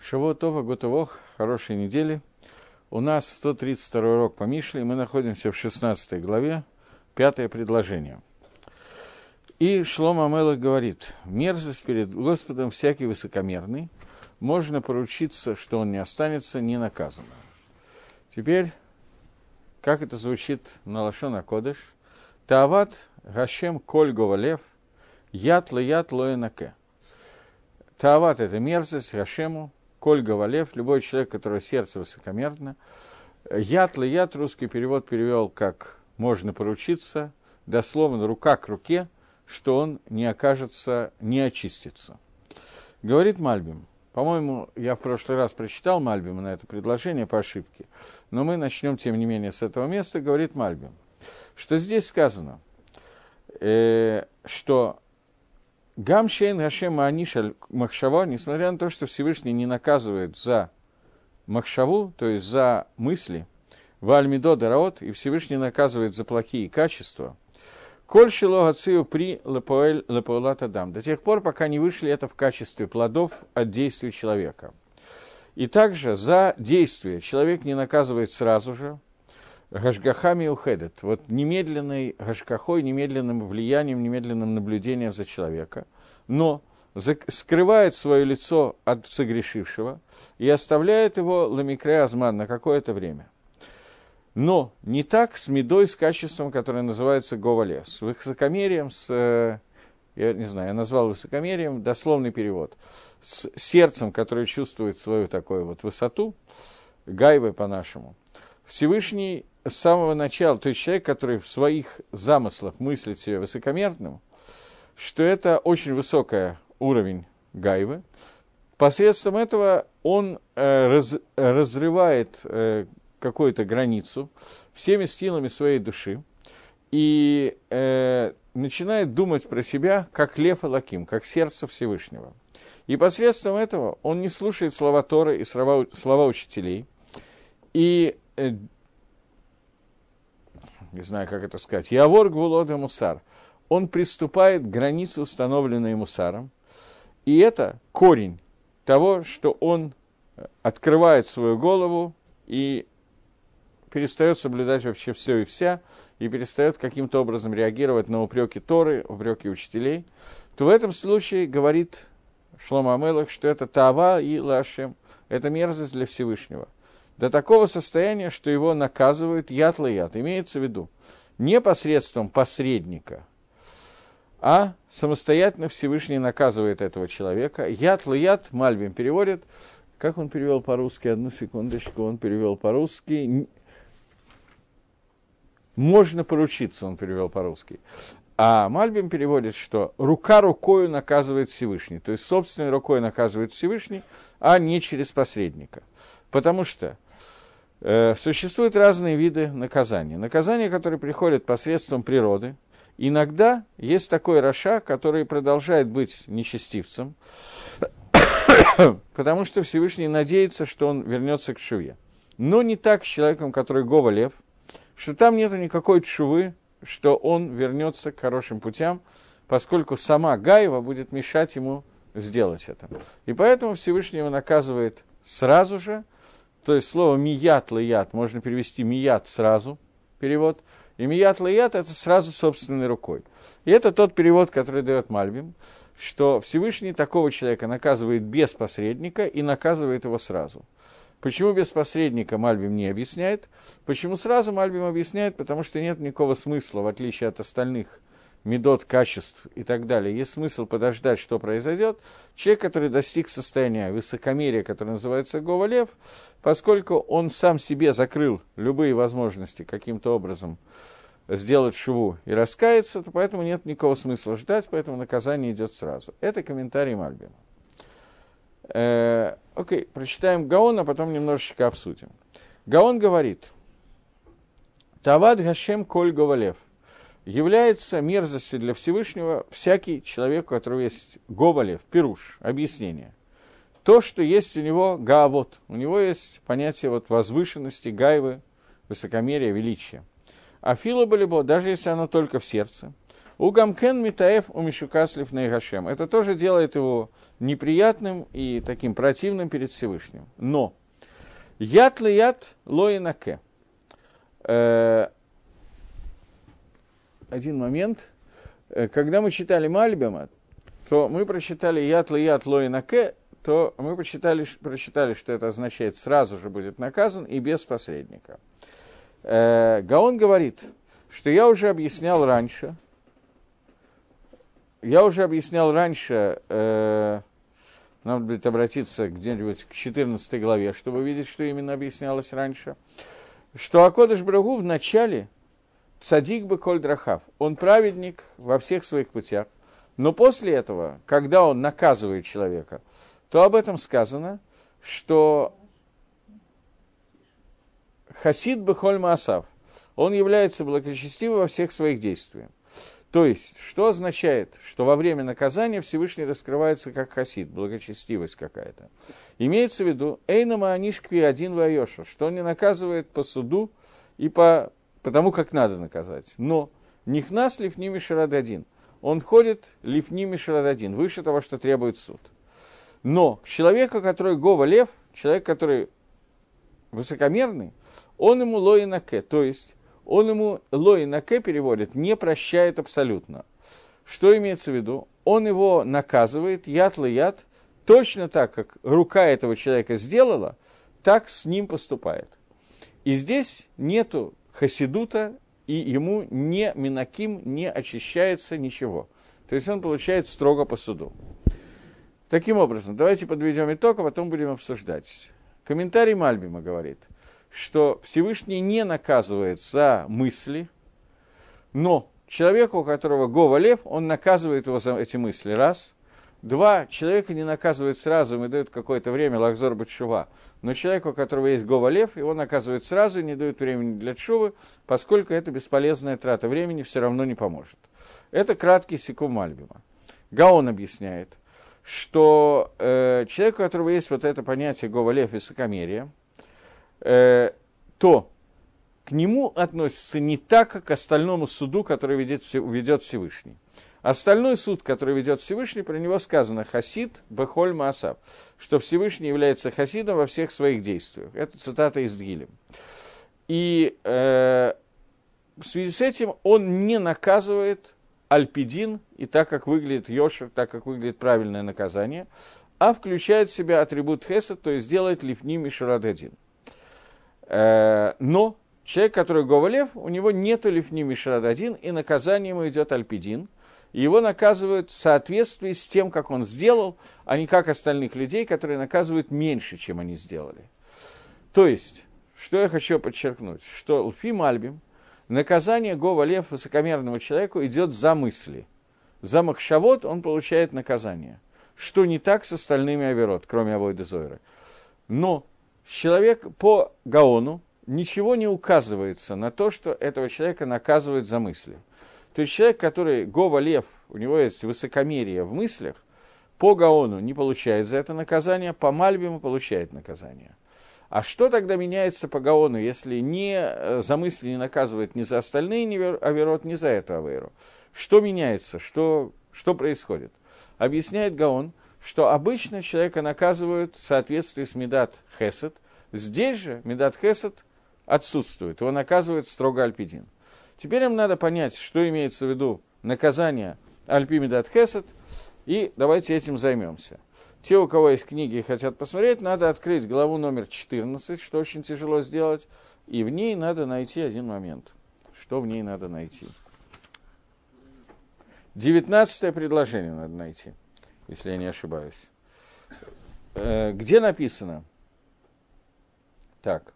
Шавуатова Готовох, хорошей недели. У нас 132 урок по Мишле, и мы находимся в 16 главе, пятое предложение. И Шлома Амелах говорит, мерзость перед Господом всякий высокомерный, можно поручиться, что он не останется ненаказанным. Теперь, как это звучит на Лашона Кодыш, Таават Гашем Коль Говалев, Ят Лаят Лоенаке. Таават – это мерзость Гашему, Коль Гавалев, любой человек, который сердце высокомерно. Яд яд, русский перевод перевел как «можно поручиться», дословно «рука к руке», что он не окажется, не очистится. Говорит Мальбим. По-моему, я в прошлый раз прочитал Мальбима на это предложение по ошибке, но мы начнем, тем не менее, с этого места, говорит Мальбим, что здесь сказано, э, что Гамшейн Гашем Маанишаль Махшава, несмотря на то, что Всевышний не наказывает за Махшаву, то есть за мысли, Вальмидо Дараот, и Всевышний наказывает за плохие качества, Коль шило ацию при лепоэлат дам, до тех пор, пока не вышли это в качестве плодов от действий человека. И также за действие человек не наказывает сразу же, Гашгахами ухедет, вот немедленной гашгахой, немедленным влиянием, немедленным наблюдением за человека, но скрывает свое лицо от согрешившего и оставляет его ламикре азман на какое-то время. Но не так с медой, с качеством, которое называется говале, с высокомерием, с, э, я не знаю, я назвал высокомерием, дословный перевод, с сердцем, которое чувствует свою такую вот высоту, гайвы по-нашему. Всевышний с самого начала, то есть человек, который в своих замыслах мыслит себя высокомерным, что это очень высокий уровень гайвы, посредством этого он э, раз, разрывает э, какую-то границу всеми стилами своей души и э, начинает думать про себя как лев и лаким, как сердце Всевышнего. И посредством этого он не слушает слова Торы и слова, слова учителей, и э, не знаю, как это сказать, Явор Гвулода Мусар, он приступает к границе, установленной Мусаром, и это корень того, что он открывает свою голову и перестает соблюдать вообще все и вся, и перестает каким-то образом реагировать на упреки Торы, упреки учителей, то в этом случае говорит Шлома Амелах, что это Тава и Лашем, это мерзость для Всевышнего до такого состояния, что его наказывают яд яд. Имеется в виду не посредством посредника, а самостоятельно Всевышний наказывает этого человека. Яд яд Мальбим переводит, как он перевел по-русски, одну секундочку, он перевел по-русски, можно поручиться, он перевел по-русски. А Мальбим переводит, что рука рукою наказывает Всевышний, то есть собственной рукой наказывает Всевышний, а не через посредника. Потому что существуют разные виды наказания. Наказания, которые приходят посредством природы. Иногда есть такой Раша, который продолжает быть нечестивцем, потому что Всевышний надеется, что он вернется к шуве. Но не так с человеком, который Гова Лев, что там нет никакой чувы, что он вернется к хорошим путям, поскольку сама Гаева будет мешать ему сделать это. И поэтому Всевышний его наказывает сразу же – то есть слово «мият лаят» можно перевести «мият» сразу, перевод. И «мият лаят» – это сразу собственной рукой. И это тот перевод, который дает Мальбим, что Всевышний такого человека наказывает без посредника и наказывает его сразу. Почему без посредника Мальбим не объясняет? Почему сразу Мальбим объясняет? Потому что нет никакого смысла, в отличие от остальных медот, качеств и так далее, есть смысл подождать, что произойдет, человек, который достиг состояния высокомерия, которое называется Говалев, поскольку он сам себе закрыл любые возможности каким-то образом сделать шуву и раскаяться, то поэтому нет никакого смысла ждать, поэтому наказание идет сразу. Это комментарий Мальбима. Э, окей, прочитаем Гаон, а потом немножечко обсудим. Гаон говорит, Тавад Гашем Коль Говалев – является мерзостью для Всевышнего всякий человек, у которого есть Говалев, Пируш, объяснение. То, что есть у него Гаавот, у него есть понятие вот возвышенности, гайвы, высокомерия, величия. А филобалибо, даже если оно только в сердце, У Гамкен Митаев у Мишукаслив Нейгашем. Это тоже делает его неприятным и таким противным перед Всевышним. Но яд ли яд лоинаке. Один момент. Э, когда мы читали Мальбема, то мы прочитали яд ли яд лоинаке, то мы прочитали, прочитали, что это означает сразу же будет наказан и без посредника. Э, Гаон говорит, что я уже объяснял раньше – я уже объяснял раньше, э, надо будет обратиться где-нибудь к 14 главе, чтобы видеть, что именно объяснялось раньше, что Акодыш Брагу в начале цадик бы коль драхав, он праведник во всех своих путях, но после этого, когда он наказывает человека, то об этом сказано, что Хасид Бехоль Маасав, он является благочестивым во всех своих действиях. То есть, что означает, что во время наказания Всевышний раскрывается как хасид, благочестивость какая-то. Имеется в виду, Эйна Маанишкви один Вайоша, что он не наказывает по суду и по, по тому, как надо наказать. Но Нихнас Лифними один. Он входит Лифними один, выше того, что требует суд. Но к человеку, который Гова Лев, человек, который высокомерный, он ему лоинаке, то есть он ему лой на к переводит, не прощает абсолютно. Что имеется в виду? Он его наказывает, яд яд, точно так, как рука этого человека сделала, так с ним поступает. И здесь нету хасидута, и ему не минаким не очищается ничего. То есть он получает строго по суду. Таким образом, давайте подведем итог, а потом будем обсуждать. Комментарий Мальбима говорит – что Всевышний не наказывает за мысли, но человеку, у которого Гова Лев, он наказывает его за эти мысли, раз. Два, человека не наказывает сразу, ему дают какое-то время лакзор бачува. Но человеку, у которого есть Гова Лев, его наказывают сразу и не дают времени для чувы, поскольку это бесполезная трата времени все равно не поможет. Это краткий секум Альбима. Гаон объясняет, что э, человек, у которого есть вот это понятие Гова Лев высокомерие, э, то к нему относится не так, как к остальному суду, который ведет, ведет Всевышний. Остальной суд, который ведет Всевышний, про него сказано «Хасид Бехоль Маасав», что Всевышний является хасидом во всех своих действиях. Это цитата из Дгилем. И э, в связи с этим он не наказывает альпидин, и так, как выглядит Йошер, так, как выглядит правильное наказание, а включает в себя атрибут Хесед, то есть делает лифни Мишурададин. Э, но человек, который Говалев, у него нет лифни Мишрад один, и наказание ему идет альпидин. Его наказывают в соответствии с тем, как он сделал, а не как остальных людей, которые наказывают меньше, чем они сделали. То есть, что я хочу подчеркнуть, что Лфим Альбим, наказание Гова Лев высокомерному человеку идет за мысли. За Махшавод он получает наказание. Что не так с остальными Аверот, кроме Авойда Зойра. Но человек по Гаону ничего не указывается на то, что этого человека наказывают за мысли. То есть человек, который Гова Лев, у него есть высокомерие в мыслях, по Гаону не получает за это наказание, по Мальбиму получает наказание. А что тогда меняется по Гаону, если не э, за мысли не наказывает ни за остальные ни Аверот, ни за эту Аверу? Что меняется? Что, что происходит? Объясняет Гаон – что обычно человека наказывают в соответствии с Медат Хесед. Здесь же Медат Хесед отсутствует, его наказывает строго Альпидин. Теперь им надо понять, что имеется в виду наказание Альпи Медат Хесед, и давайте этим займемся. Те, у кого есть книги и хотят посмотреть, надо открыть главу номер 14, что очень тяжело сделать, и в ней надо найти один момент. Что в ней надо найти? Девятнадцатое предложение надо найти если я не ошибаюсь. Э, где написано? Так.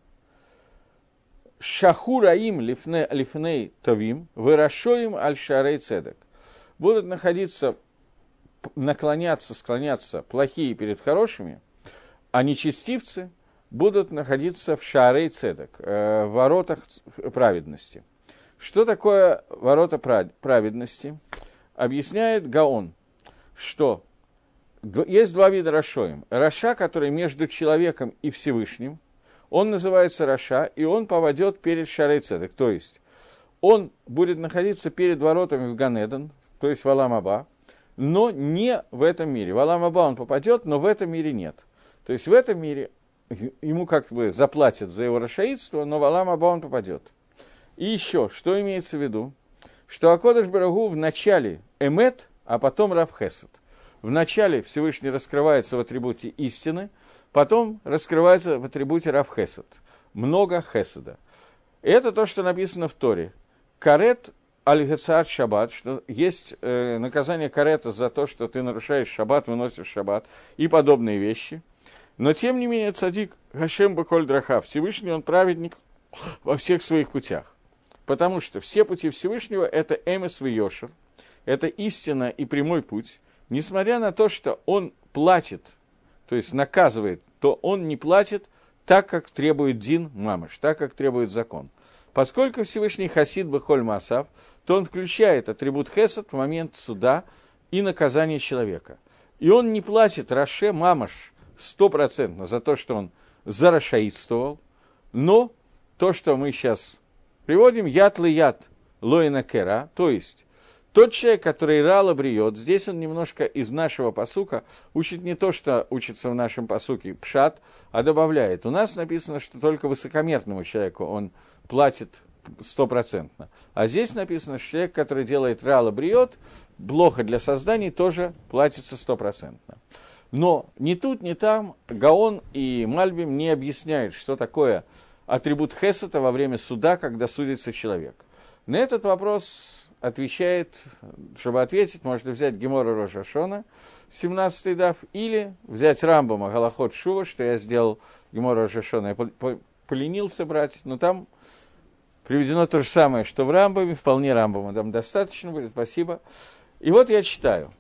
Шахураим лифне, лифней тавим, вырашоим аль шарей цедек. Будут находиться, наклоняться, склоняться плохие перед хорошими, а нечестивцы будут находиться в שערי צדק, э, в воротах праведности. Что такое ворота праведности? Объясняет Гаон, что есть два вида רשעים. רשע, который между человеком и Всевышним, он называется רשע, и он падает перед שערי צדק. То есть он будет находиться перед воротами в Ганеден, то есть в Аламаба, но не в этом мире. В Аламаба он попадет, но в этом мире нет. То есть в этом мире ему как бы заплатят за его расшаидство, но в Аламаба он попадет. И еще, что имеется в виду? Что Акодыш Барагу в начале Эмет, а потом Равхесед. В начале Всевышний раскрывается в атрибуте истины, потом раскрывается в атрибуте Равхесед. Много Хеседа. И это то, что написано в Торе. Карет аль шаббат, что есть э, наказание карета за то, что ты нарушаешь шаббат, выносишь шаббат и подобные вещи. Но тем не менее цадик Хашем Баколь Драха, Всевышний он праведник во всех своих путях. Потому что все пути Всевышнего – это Эмес Йошер, это истина и прямой путь, несмотря на то, что он платит, то есть наказывает, то он не платит так, как требует Дин Мамыш, так, как требует закон. Поскольку Всевышний Хасид Бахоль Масав, то он включает атрибут Хесад в момент суда и наказания человека. И он не платит Раше Мамаш стопроцентно за то, что он зарашаидствовал, но то, что мы сейчас приводим, яд ли яд лоина кера, то есть тот человек, который рало бриет, здесь он немножко из нашего посука учит не то, что учится в нашем посуке пшат, а добавляет. У нас написано, что только высокомерному человеку он платит стопроцентно. А здесь написано, что человек, который делает рало бриет, плохо для созданий, тоже платится стопроцентно. Но ни тут, ни там Гаон и Мальбим не объясняют, что такое атрибут Хесета во время суда, когда судится человек. На этот вопрос отвечает, чтобы ответить, можно взять Гемора Рожашона, 17-й дав, или взять Рамбома Галахот Шува, что я сделал Гемора Рожашона. Я поленился брать, но там приведено то же самое, что в Рамбоме, вполне Рамбома там достаточно будет, спасибо. И вот я читаю.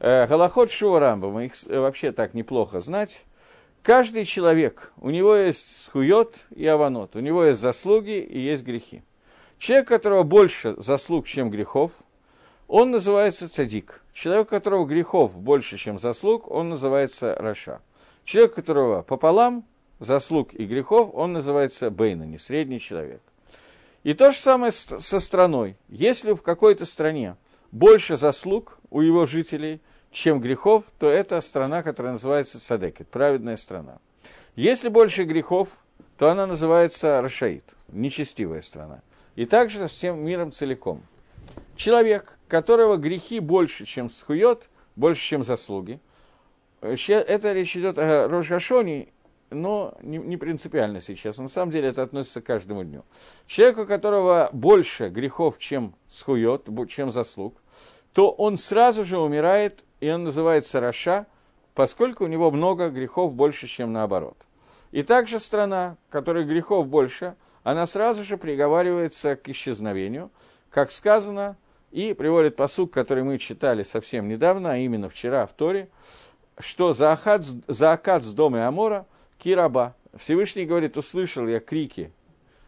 Э, Галахот Шува Рамбома, их э, вообще так неплохо знать. Каждый человек, у него есть схует и аванот, у него есть заслуги и есть грехи. Человек, у которого больше заслуг, чем грехов, он называется цадик. Человек, у которого грехов больше, чем заслуг, он называется раша. Человек, у которого пополам заслуг и грехов, он называется бейна, не средний человек. И то же самое со страной. Если в какой-то стране больше заслуг у его жителей, чем грехов, то это страна, которая называется Садекет, праведная страна. Если больше грехов, то она называется Рашаид, нечестивая страна и также со всем миром целиком. Человек, которого грехи больше, чем схует, больше, чем заслуги, это речь идет о Рожгашоне, но не, не принципиально сейчас. На самом деле это относится к каждому дню. Человеку, у которого больше грехов, чем схует, чем заслуг, то он сразу же умирает, и он называется Раша, поскольку у него много грехов больше, чем наоборот. И также страна, которой грехов больше – она сразу же приговаривается к исчезновению, как сказано, и приводит посук, который мы читали совсем недавно, а именно вчера в Торе, что за Акад, с дома Амора кираба. Всевышний говорит, услышал я крики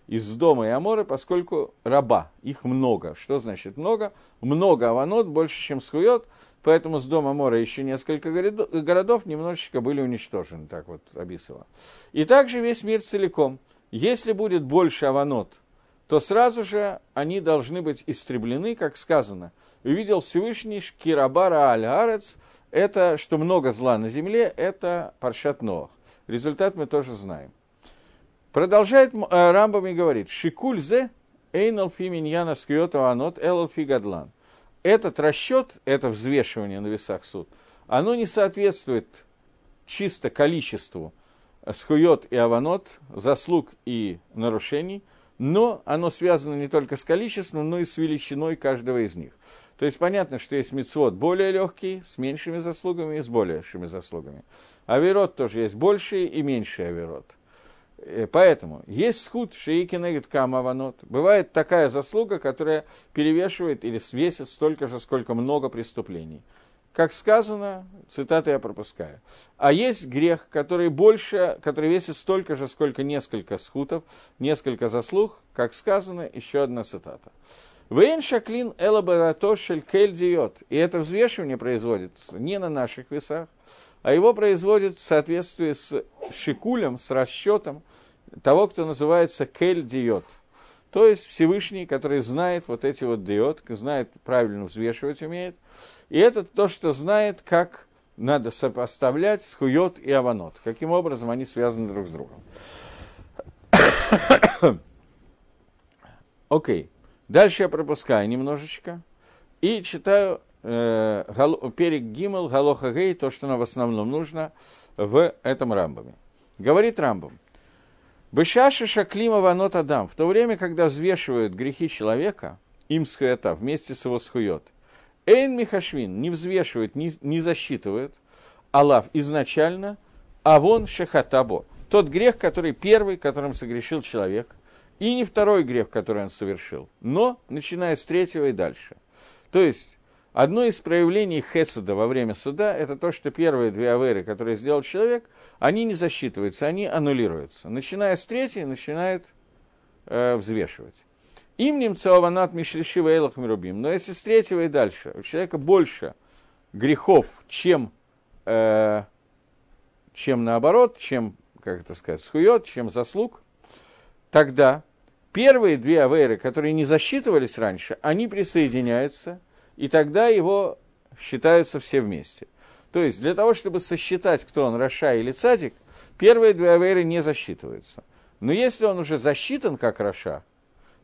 из дома и Амора, поскольку раба, их много. Что значит много? Много аванот, больше, чем схует, поэтому с дома Амора еще несколько городов немножечко были уничтожены, так вот описывала. И также весь мир целиком – если будет больше аванот, то сразу же они должны быть истреблены, как сказано. Увидел Всевышний Кирабара Аль-Арец, это, что много зла на земле, это Паршат Ноах. Результат мы тоже знаем. Продолжает э, Рамбам и говорит, Шикульзе Эйналфи Миньяна Скиота Анот Элалфи Гадлан. Этот расчет, это взвешивание на весах суд, оно не соответствует чисто количеству схует и аванот, заслуг и нарушений, но оно связано не только с количеством, но и с величиной каждого из них. То есть понятно, что есть мицвод более легкий, с меньшими заслугами и с большими заслугами. Аверот тоже есть больший и меньший аверот. Э, поэтому есть схуд шейки негет камаванот. Бывает такая заслуга, которая перевешивает или свесит столько же, сколько много преступлений как сказано, цитаты я пропускаю. А есть грех, который больше, который весит столько же, сколько несколько схутов, несколько заслуг, как сказано, еще одна цитата. Вейн шаклин элабаратошель кель диот. И это взвешивание производится не на наших весах, а его производит в соответствии с шикулем, с расчетом того, кто называется кель диот. То есть Всевышний, который знает вот эти вот диод, знает, правильно взвешивать умеет. И это то, что знает, как надо сопоставлять схует и аванот. Каким образом они связаны друг с другом. Окей. Okay. Дальше я пропускаю немножечко и читаю э, перек Гимел, Галоха Гей, то, что нам в основном нужно в этом рамбаме. Говорит рамбам. Бышаши шаклима ванот адам. В то время, когда взвешивают грехи человека, им схуята, вместе с его схует. Эйн Михашвин не взвешивает, не, не засчитывает Аллах изначально, а вон шехатабо. Тот грех, который первый, которым согрешил человек, и не второй грех, который он совершил, но начиная с третьего и дальше. То есть, одно из проявлений Хесада во время суда – это то, что первые две аверы, которые сделал человек, они не засчитываются, они аннулируются. Начиная с третьей, начинает э, взвешивать. Им немцеованат мишлишива эйлах мирубим. Но если с третьего и дальше у человека больше грехов, чем, э, чем наоборот, чем, как это сказать, זכויות, чем заслуг, тогда первые две авейры, которые не засчитывались раньше, они присоединяются, и тогда его считаются все вместе. То есть для того, чтобы сосчитать, кто он, רשע или Цадик, первые две авейры не засчитываются. Но если он уже засчитан как רשע,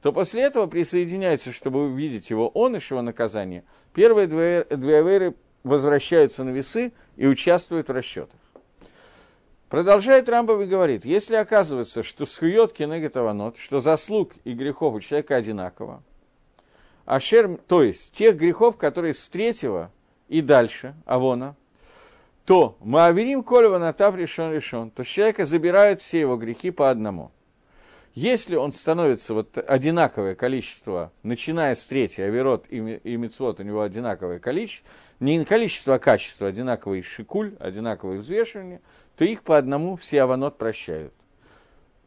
то после этого присоединяется, чтобы увидеть его он и его наказание. Первые две авейры возвращаются на весы и участвуют в расчетах. Продолжает Рамбов и говорит, если оказывается, что схует кенегатаванот, что заслуг и грехов у человека одинаково, ашер, то есть тех грехов, которые с третьего и дальше, авона, то Мааверим Колева Натав решен решен, то человека забирают все его грехи по одному. Если он становится вот одинаковое количество, начиная с третьей, Аверот и, и у него одинаковое количество, не количество, а качество, одинаковый шикуль, одинаковое взвешивание, то их по одному все Аванот прощают.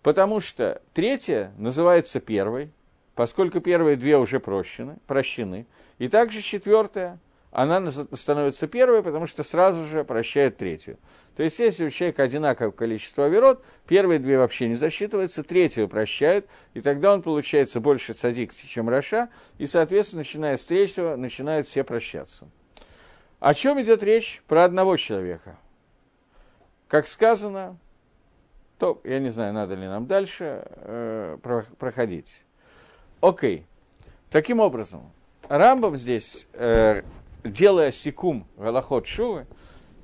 Потому что третья называется первой, поскольку первые две уже прощены, прощены, и также четвертая – она становится первой, потому что сразу же прощает третью. То есть, если у человека одинаковое количество оверот, первые две вообще не засчитываются, третью прощают, и тогда он получается больше садик, чем Раша, и, соответственно, начиная с третьего, начинают все прощаться. О чем идет речь? Про одного человека. Как сказано, то, я не знаю, надо ли нам дальше э, проходить. Окей. Таким образом, Рамбов здесь э, делая секум Галахот Шувы,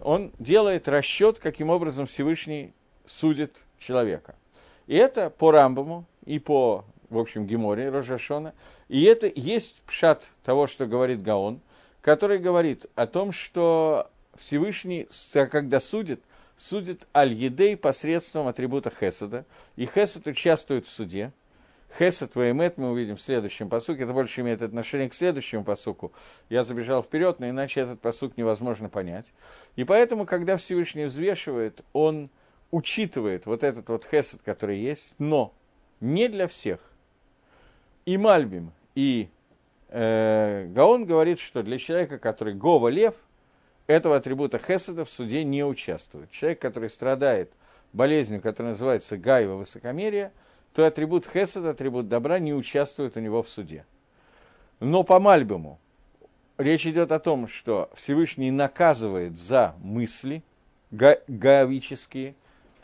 он делает расчет, каким образом Всевышний судит человека. И это по Рамбаму и по, в общем, Геморе Рожашона. И это есть пшат того, что говорит Гаон, который говорит о том, что Всевышний, когда судит, судит Аль-Едей посредством атрибута Хесада. И Хесад участвует в суде – Хесед Веймет мы увидим в следующем посуке. Это больше имеет отношение к следующему посуку. Я забежал вперед, но иначе этот посук невозможно понять. И поэтому, когда Всевышний взвешивает, он учитывает вот этот вот хесед, который есть, но не для всех. И Мальбим, и э, Гаон говорит, что для человека, который Гова Лев, этого атрибута хеседа в суде не участвует. Человек, который страдает болезнью, которая называется гайва высокомерия – то атрибут хесед, атрибут добра не участвует у него в суде. Но по Мальбиму речь идет о том, что Всевышний наказывает за мысли га-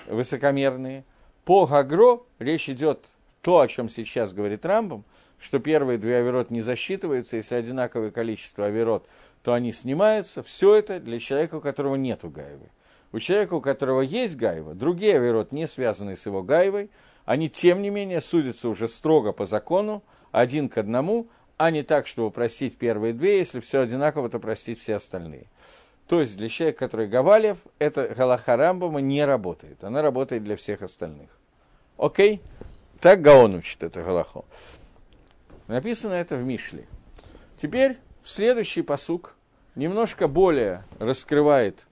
высокомерные. По Гагро речь идет то, о чем сейчас говорит Рамбом, что первые две аверот не засчитываются, если одинаковое количество аверот, то они снимаются. Все это для человека, у которого нет гаевы. У человека, у которого есть гаева, другие аверот не связаны с его гаевой, они, тем не менее, судятся уже строго по закону, один к одному, а не так, чтобы простить первые две, если все одинаково, то простить все остальные. То есть для человека, который Гавалев, эта Галаха Рамбама не работает. Она работает для всех остальных. Окей? Так Гаон учит это Галаху. Написано это в Мишле. Теперь следующий посук немножко более раскрывает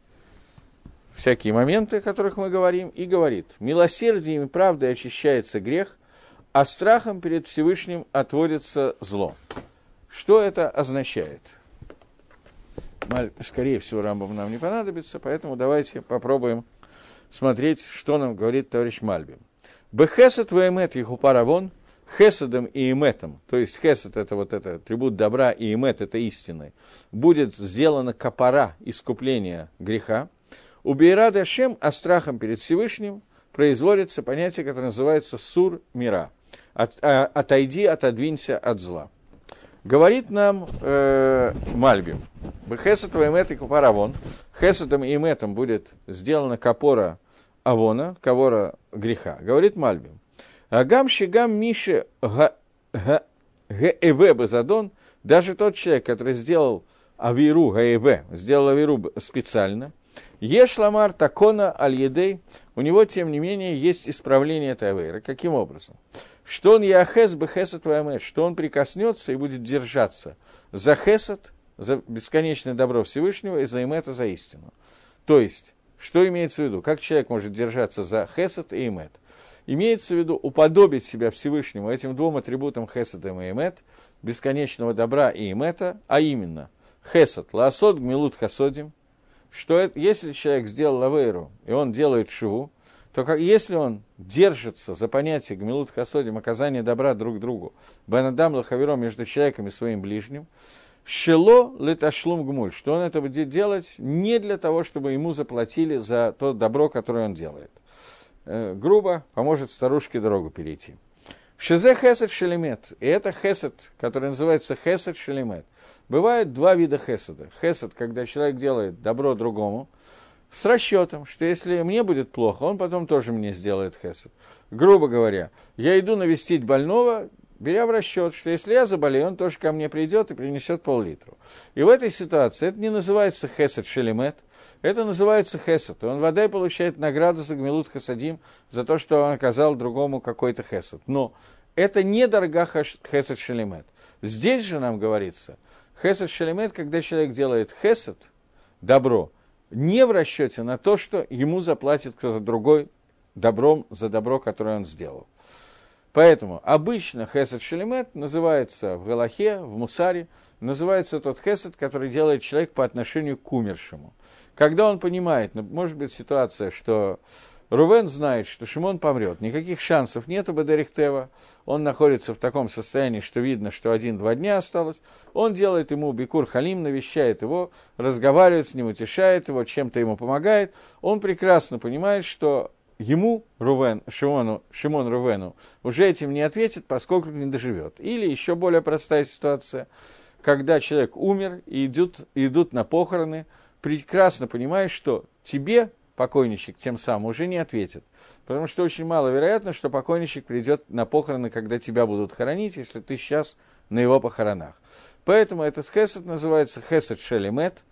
всякие моменты, о которых мы говорим, и говорит, милосердием и правдой очищается грех, а страхом перед Всевышним отводится зло. Что это означает? Скорее всего, Рамбам нам не понадобится, поэтому давайте попробуем смотреть, что нам говорит товарищ Мальбим. Бехесет ваэмет ехупаравон, хесадом и иметом, то есть хесад это вот это атрибут добра, и имет это истины, будет сделана капара, искупление греха, у Бейрада Шем, а страхом перед Всевышним, производится понятие, которое называется сур мира. От, а, отойди, отодвинься от зла. Говорит нам э, Мальбим, Хесед и Капаравон, Хесетом и Иметом будет сделана капора Авона, кавора греха. Говорит Мальбим, Агам Шигам Мише Гаэве Базадон, даже тот человек, который сделал Авиру Гаэве, сделал Авиру специально, Ешламар Такона Аль-Едей, у него, тем не менее, есть исправление этой авейры. Каким образом? Что он Яхес Бехесет Вамеш, что он прикоснется и будет держаться за Хесет, за бесконечное добро Всевышнего и за Имета, за истину. То есть, что имеется в виду? Как человек может держаться за Хесет и Имет? Имеется в виду уподобить себя Всевышнему этим двум атрибутам Хесетом и Имет, бесконечного добра и Имета, а именно Хесет, Лаосот, Гмилут Хасодим, что это, если человек сделал лавейру, и он делает шиву, то как, если он держится за понятие гмилут хасодим, оказания добра друг другу, бенадам лахаверо между человеком и своим ближним, шело леташлум гмуль, что он это будет делать не для того, чтобы ему заплатили за то добро, которое он делает. Э, грубо поможет старушке дорогу перейти. Шизе хесед шелемет. И это хесед, который называется хесед шелемет. Бывает два вида хеседа. Хесед, когда человек делает добро другому, с расчетом, что если мне будет плохо, он потом тоже мне сделает хесед. Грубо говоря, я иду навестить больного, беря в расчет, что если я заболею, он тоже ко мне придет и принесет пол-литру. И в этой ситуации это не называется хесед шелемет, это называется хесед. Он вода получает награду за гмилут хасадим, за то, что он оказал другому какой-то хесед. Но это не дорога хесед шелемет. Здесь же нам говорится – Хесед шалимет, когда человек делает хесед, добро, не в расчете на то, что ему заплатит кто-то другой добром за добро, которое он сделал. Поэтому обычно хесед шалимет называется в Галахе, в Мусаре, называется тот хесед, который делает человек по отношению к умершему. Когда он понимает, ну, может быть ситуация, что Рувен знает, что Шимон помрет. Никаких шансов нет у Бадерихтева. Он находится в таком состоянии, что видно, что один-два дня осталось. Он делает ему бикур халим, навещает его, разговаривает с ним, утешает его, чем-то ему помогает. Он прекрасно понимает, что ему, Рувен, Шимону, Шимон Рувену, уже этим не ответит, поскольку не доживет. Или еще более простая ситуация, когда человек умер и идут, идут на похороны, прекрасно понимает, что тебе покойничек тем самым уже не ответит. Потому что очень маловероятно, что покойничек придет на похороны, когда тебя будут хоронить, если ты сейчас на его похоронах. Поэтому этот хесед называется хесед шелемет.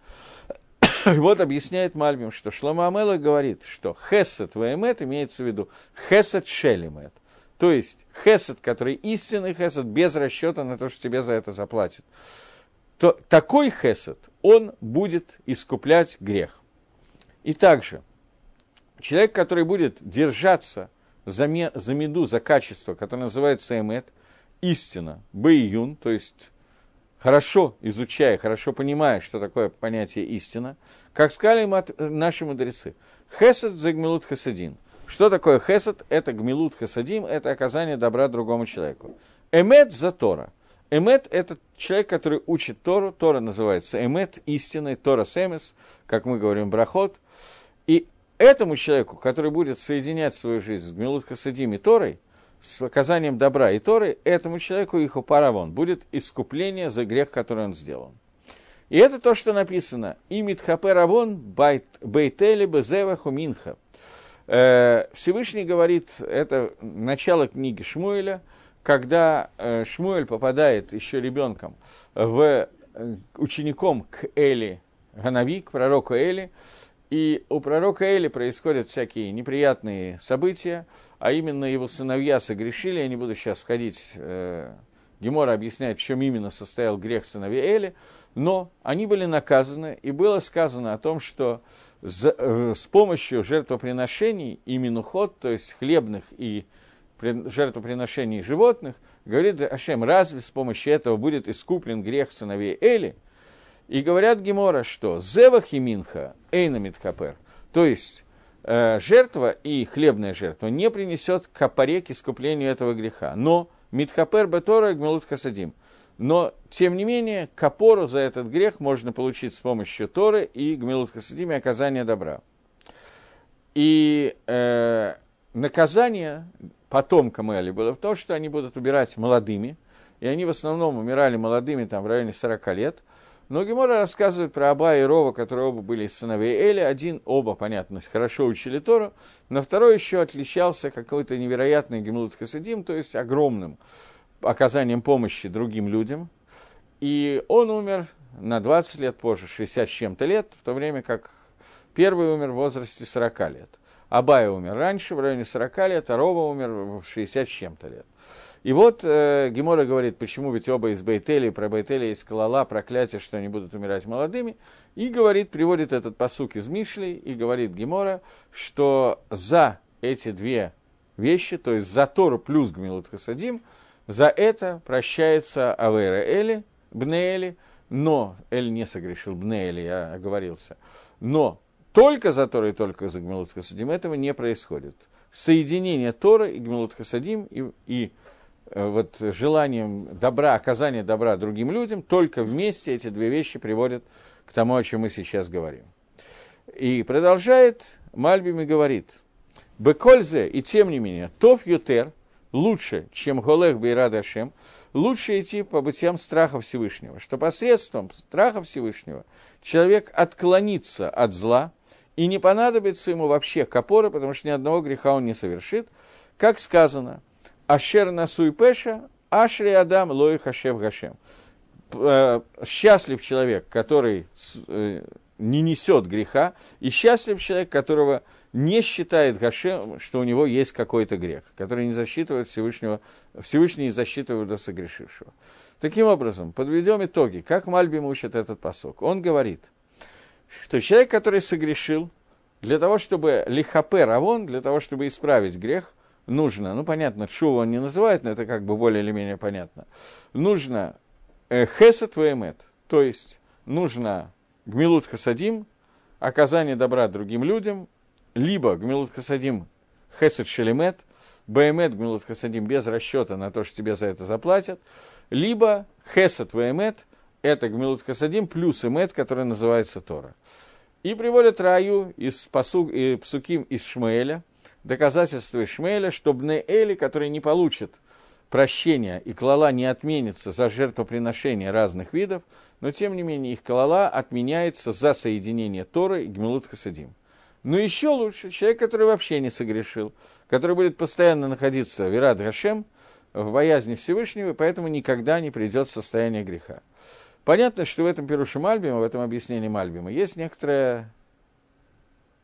вот объясняет Мальбим, что Шлома Амела говорит, что хесед ваемет имеется в виду хесед шелемет. То есть хесед, который истинный хесед, без расчета на то, что тебе за это заплатят. То такой хесед, он будет искуплять грех. И также Человек, который будет держаться за, ме, за меду, за качество, которое называется эмет, истина, бэйюн, то есть хорошо изучая, хорошо понимая, что такое понятие истина, как сказали наши мудрецы, хесед за гмилут хасадин. Что такое хесед? Это гмилут хасадим, это оказание добра другому человеку. Эмет за Тора. Эмет – это человек, который учит Тору. Тора называется эмет, истинный, Тора семес, как мы говорим, брахот. И этому человеку, который будет соединять свою жизнь с Гмилут Хасадим и Торой, с оказанием добра и Торы, этому человеку их паравон будет искупление за грех, который он сделал. И это то, что написано. «Имит хапе равон бейтели безева хуминха». Э, Всевышний говорит, это начало книги Шмуэля, когда э, Шмуэль попадает еще ребенком в э, учеником к Эли, Ганави, к пророку Эли, и у пророка Эли происходят всякие неприятные события, а именно его сыновья согрешили, я не буду сейчас входить, э, Гемора объясняет, в чем именно состоял грех сыновей Эли, но они были наказаны, и было сказано о том, что за, э, с помощью жертвоприношений и минуход, то есть хлебных и жертвоприношений животных, говорит Ашем, разве с помощью этого будет искуплен грех сыновей Эли – и говорят Гемора, что зевах и минха эйнамит капер, то есть э, жертва и хлебная жертва не принесет капаре к искуплению этого греха. Но Митхапер Бетора Гмелут Хасадим. Но, тем не менее, капору за этот грех можно получить с помощью Торы и Гмелут Хасадим и оказания добра. И э, наказание потомкам Эли было в том, что они будут убирать молодыми, и они в основном умирали молодыми, там, в районе 40 лет. Но Гемора рассказывает про Аба и Рова, которые оба были из сыновей Эли. Один, оба, понятно, хорошо учили Тору, но второй еще отличался какой-то невероятный Гемлут Хасидим, то есть огромным оказанием помощи другим людям. И он умер на 20 лет позже, 60 с чем-то лет, в то время как первый умер в возрасте 40 лет. Абая умер раньше, в районе 40 лет, а Рова умер в 60 с чем-то лет. И вот э, Гемора говорит, почему ведь оба из Бейтели, про Бейтели есть клала, проклятие, что они будут умирать молодыми. И говорит, приводит этот посук из Мишли, и говорит Гемора, что за эти две вещи, то есть за Тору плюс Гмилут Хасадим, за это прощается Авера Эли, Бнеэли, но Эль не согрешил, Бнеэли, я оговорился, но только за Тору и только за Гмилут Хасадим этого не происходит. Соединение Тора и Гмилут Хасадим и, и вот желанием добра, оказания добра другим людям, только вместе эти две вещи приводят к тому, о чем мы сейчас говорим. И продолжает Мальбим и говорит, Бекользе, и тем не менее, Тов Ютер, лучше, чем Голех Бейрад Ашем, лучше идти по путям страха Всевышнего, что посредством страха Всевышнего человек отклонится от зла, и не понадобится ему вообще капора, потому что ни одного греха он не совершит, как сказано – Ашер насуй пеша, ашри адам лой хашев гашем. Э, счастлив человек, который э, не несет греха, и счастлив человек, которого не считает Гашем, что у него есть какой-то грех, который не засчитывает Всевышнего, Всевышний не засчитывает до согрешившего. Таким образом, подведем итоги. Как Мальбим учит этот посок? Он говорит, что человек, который согрешил, для того, чтобы лихапе равон, для того, чтобы исправить грех, нужно, ну понятно, шува он не называет, но это как бы более или менее понятно, нужно э, хесед ваэмет, то есть нужно гмилут хасадим, оказание добра другим людям, либо гмилут хасадим хесед шелемет, баэмет гмилут хасадим без расчета на то, что тебе за это заплатят, либо хесед ваэмет, это гмилут хасадим плюс эмет, который называется Тора. И приводят раю из посук, и псуким из Шмаэля – доказательство Ишмаэля, что Бне-Эли, который не получит прощения, и клала не отменится за жертвоприношение разных видов, но тем не менее их клала отменяется за соединение Торы и Гмилут Хасадим. Но еще лучше человек, который вообще не согрешил, который будет постоянно находиться в Ирад Гашем, в боязни Всевышнего, и поэтому никогда не придет в состояние греха. Понятно, что в этом Перуше Мальбима, в этом объяснении Мальбима, есть некоторая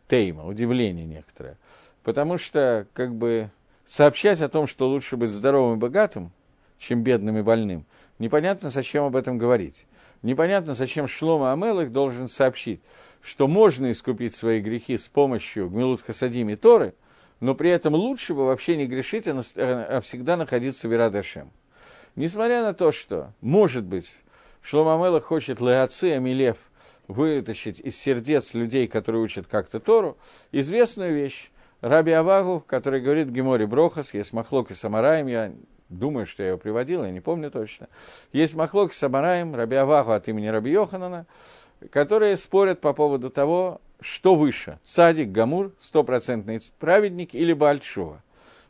тейма, удивление некоторое. Потому что, как бы, сообщать о том, что лучше быть здоровым и богатым, чем бедным и больным, непонятно, зачем об этом говорить. Непонятно, зачем Шлома Амелых должен сообщить, что можно искупить свои грехи с помощью Гмилут Хасадим и Торы, но при этом лучше бы вообще не грешить, а, а всегда находиться в Ирадашем. Несмотря на то, что, может быть, Шлома Амелах хочет Леоци Амилев вытащить из сердец людей, которые учат как-то Тору, известную вещь, Раби Авагу, который говорит Гемори Брохас, есть махлок и самараем, я думаю, что я его приводил, я не помню точно. Есть махлок и самараем, Раби Авагу от имени Раби Йоханана, которые спорят по поводу того, что выше, цадик, гамур, стопроцентный праведник или большого.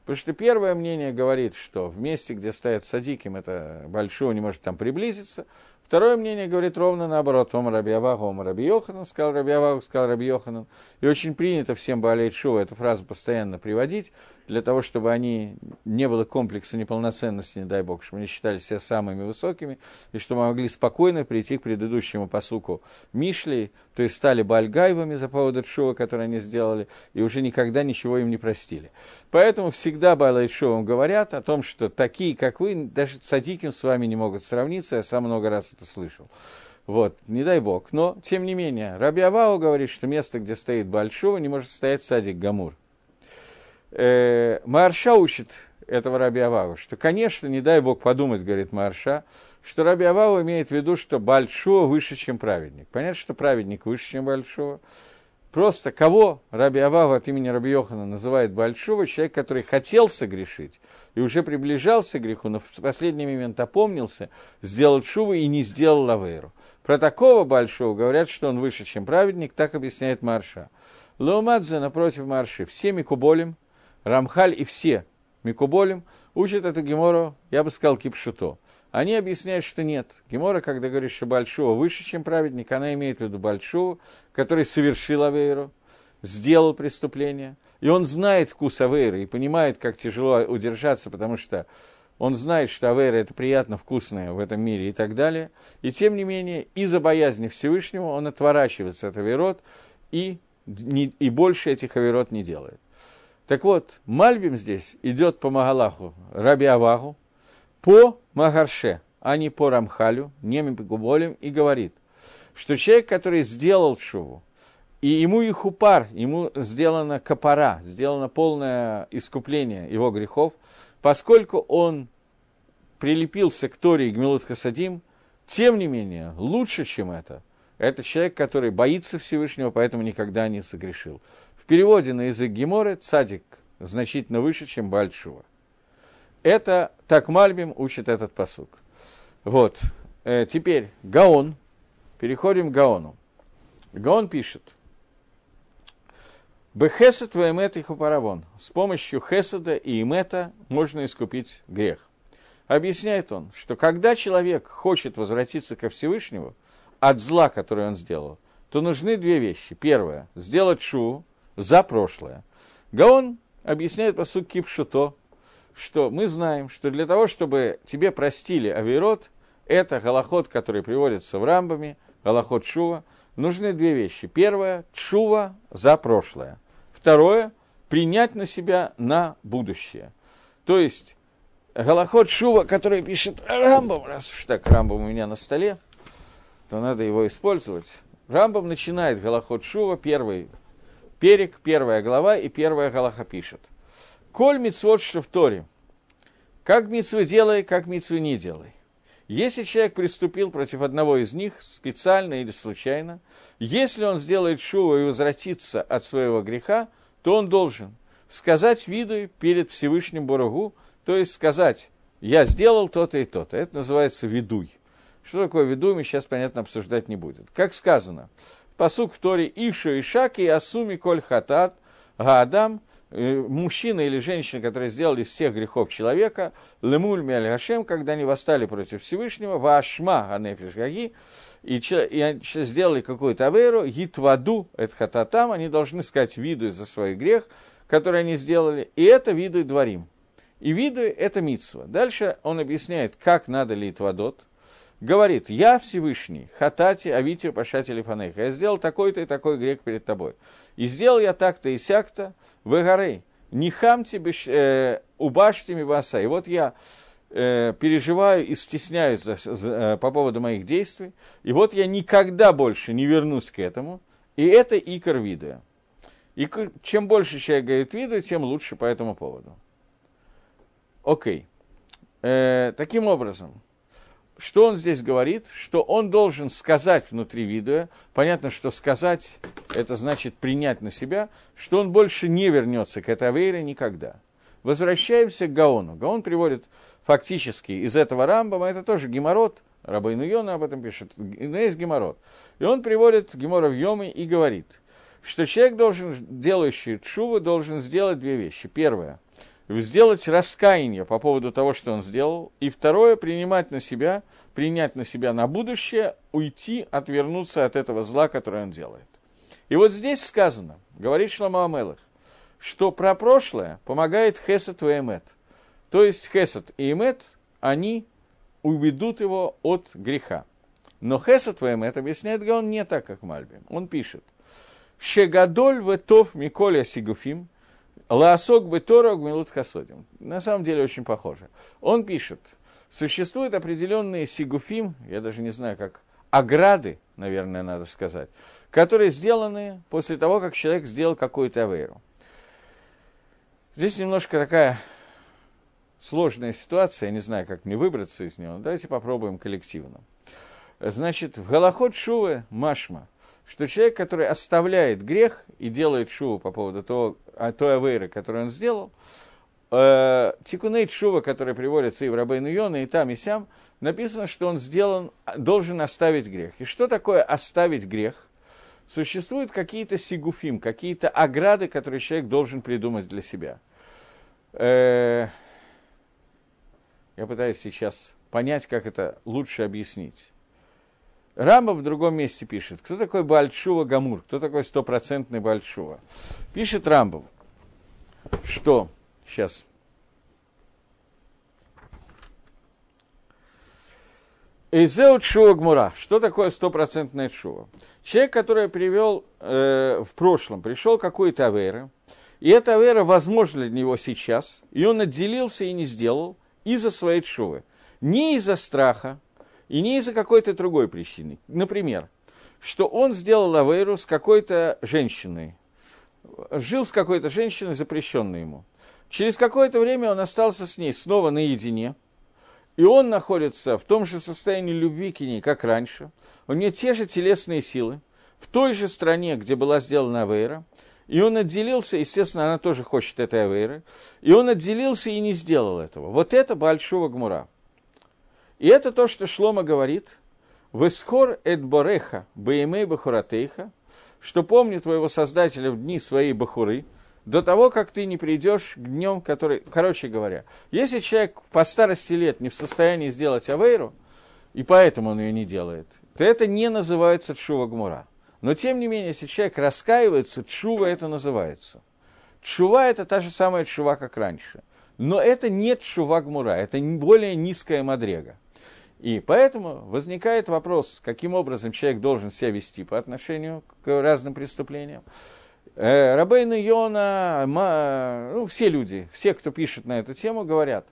Потому что первое мнение говорит, что в месте, где стоят садиким, это большого не может там приблизиться. Второе мнение говорит ровно наоборот. Ом Раби Аваху, Ом Раби Йоханан, сказал Раби Аваху, сказал Раби Йоханан. И очень принято всем Баалейт Шоу эту фразу постоянно приводить, для того, чтобы они не было комплекса неполноценности, не дай бог, чтобы они считали себя самыми высокими, и чтобы могли спокойно прийти к предыдущему посуку Мишли, то есть стали бальгайвами за поводу Шоу, который они сделали, и уже никогда ничего им не простили. Поэтому всегда Баалейт Шоу говорят о том, что такие, как вы, даже садиким с вами не могут сравниться, я сам много раз это слышал. Вот, не дай бог. Но, тем не менее, Раби Авау говорит, что место, где стоит Большого, не может стоять садик Гамур. Э, Марша учит этого Раби Авау, что, конечно, не дай бог подумать, говорит Марша, что Раби Авау имеет в виду, что Большого выше, чем праведник. Понятно, что праведник выше, чем Большого. Просто кого Раби Авава от имени Раби Йохана называет большого, человек, который хотел согрешить и уже приближался к греху, но в последний момент опомнился, сделал шуву и не сделал лавейру. Про такого большого говорят, что он выше, чем праведник, так объясняет Марша. Леомадзе напротив Марши, все Микуболим, Рамхаль и все Микуболим учат эту Гемору, я бы сказал, кипшуто. Они объясняют, что нет. Гемора, когда говорит, что большого выше, чем праведник, она имеет в виду большого, который совершил Авейру, сделал преступление, и он знает вкус Авейры и понимает, как тяжело удержаться, потому что он знает, что Авейра – это приятно, вкусное в этом мире и так далее. И тем не менее, из-за боязни Всевышнего он отворачивается от Аверот и, не, и больше этих Аверот не делает. Так вот, Мальбим здесь идет по Магалаху, Раби Аваху, по Магарше, а не по Рамхалю, не Губолем, и говорит, что человек, который сделал шуву, и ему и хупар, ему сделано капара, сделано полное искупление его грехов, поскольку он прилепился к Торе и Гмилут Хасадим, тем не менее, лучше, чем это, это человек, который боится Всевышнего, поэтому никогда не согрешил. В переводе на язык Геморы цадик значительно выше, чем Бальшува. Это так Мальбим учит этот посук. Вот. Э, теперь Гаон. Переходим к Гаону. Гаон пишет. Бехесед ваэмет и хупаравон. С помощью хеседа и имета можно искупить грех. Объясняет он, что когда человек хочет возвратиться ко Всевышнему от зла, которое он сделал, то нужны две вещи. Первое – сделать шу за прошлое. Гаон объясняет по сути кипшуто, что мы знаем, что для того, чтобы тебе простили авирот, это голоход, который приводится в рамбами, голоход шува, нужны две вещи. Первое – шува за прошлое. Второе – принять на себя на будущее. То есть, голоход шува, который пишет Рамбам, раз уж так Рамбам у меня на столе, то надо его использовать. Рамбам начинает голоход шува, первый перек, первая глава и первая галаха пишет. Коль митцвот в Торе. Как митцвы делай, как митцвы не делай. Если человек приступил против одного из них, специально или случайно, если он сделает шуву и возвратится от своего греха, то он должен сказать виду перед Всевышним Борогу, то есть сказать, я сделал то-то и то-то. Это называется видуй. Что такое видуй, мы сейчас, понятно, обсуждать не будем. Как сказано, посук в Торе Ишу и Шаки, Асуми Коль Хатат, Гаадам – мужчина или женщина, которые сделали всех грехов человека, лемуль мяль гашем, когда они восстали против Всевышнего, вашма анефиш гаги, и, и сделали какую-то аверу, гитваду, это хататам, они должны сказать виду за свой грех, который они сделали, и это виду и дворим. И виду это митсва. Дальше он объясняет, как надо литвадот, говорит, я Всевышний, хатати, авити, пашати, лифанеха, я сделал такой-то и такой грех перед тобой. И сделал я так-то и сяк-то, вы горы, не хамьте э, убашьте мибаса. И вот я э, переживаю и стесняюсь за, за, э, по поводу моих действий, и вот я никогда больше не вернусь к этому, и это икор вида. И чем больше человек говорит виду, тем лучше по этому поводу. Окей. Э, таким образом, что он здесь говорит? Что он должен сказать внутри видео, понятно, что сказать, это значит принять на себя, что он больше не вернется к этой авейре никогда. Возвращаемся к Гаону. Гаон приводит фактически из этого Рамбама, это тоже геморрот, Рабайну Йона об этом пишет, есть геморрот. И он приводит гемора в Йомы и говорит, что человек должен, делающий чуву, должен сделать две вещи. Первое – сделать раскаяние по поводу того, что он сделал, и второе, принимать на себя, принять на себя на будущее, уйти, отвернуться от этого зла, которое он делает. И вот здесь сказано, говорит Шлама Амелах, что про прошлое помогает Хесед и Эмет. То есть Хесед и Эмет, они уведут его от греха. Но Хесед и Эмет объясняет он не так, как Мальбим. Он пишет, «Шегадоль ветов Миколя Сигуфим, Лаосок бы Тора Гмилут Хасодим. На самом деле очень похоже. Он пишет, существуют определенные сигуфим, я даже не знаю как, ограды, наверное, надо сказать, которые сделаны после того, как человек сделал какую-то авейру. Здесь немножко такая сложная ситуация, я не знаю, как мне выбраться из нее, давайте попробуем коллективно. Значит, в Галахот Шувы Машма, что человек, который оставляет грех и делает шуву по поводу того, а, той авейры, которую он сделал, э, Тикунейт Шува, который приводится и в Рабейну Йона, и там, и сям, написано, что он сделан, должен оставить грех. И что такое оставить грех? Существуют какие-то сигуфим, какие-то ограды, которые человек должен придумать для себя. Э, я пытаюсь сейчас понять, как это лучше объяснить. Рамба в другом месте пишет, кто такой Бальшува Гамур, кто такой стопроцентный Бальшува. Пишет Рамбов, что, сейчас, Эйзеут Шува Гмура. Что такое стопроцентная шува? Человек, который привел э, в прошлом, пришел какой-то авера, и эта авера возможна для него сейчас, и он отделился и не сделал из-за своей шувы. Не из-за страха, и не из-за какой-то другой причины. Например, что он сделал авейру с какой-то женщиной, жил с какой-то женщиной, запрещенной ему. Через какое-то время он остался с ней снова наедине, и он находится в том же состоянии любви к ней, как раньше. У нее те же телесные силы, в той же стране, где была сделана авейра, и он отделился, естественно, она тоже хочет этой авейры, и он отделился и не сделал этого. Вот это большого гмура. И это то, что Шлома говорит, «Весхор эт бореха баемей бахуратейха», что помни твоего Создателя в дни своей бахуры, до того, как ты не придешь к днем, который... Короче говоря, если человек по старости лет не в состоянии сделать авейру, и поэтому он ее не делает, то это не называется чува гмура. Но, тем не менее, если человек раскаивается, чува это называется. Чува – это та же самая чува, как раньше. Но это не чува гмура, это более низкая мадрега. И поэтому возникает вопрос, каким образом человек должен себя вести по отношению к разным преступлениям. Э, Рабейна Йона, ну, все люди, все, кто пишет на эту тему, говорят,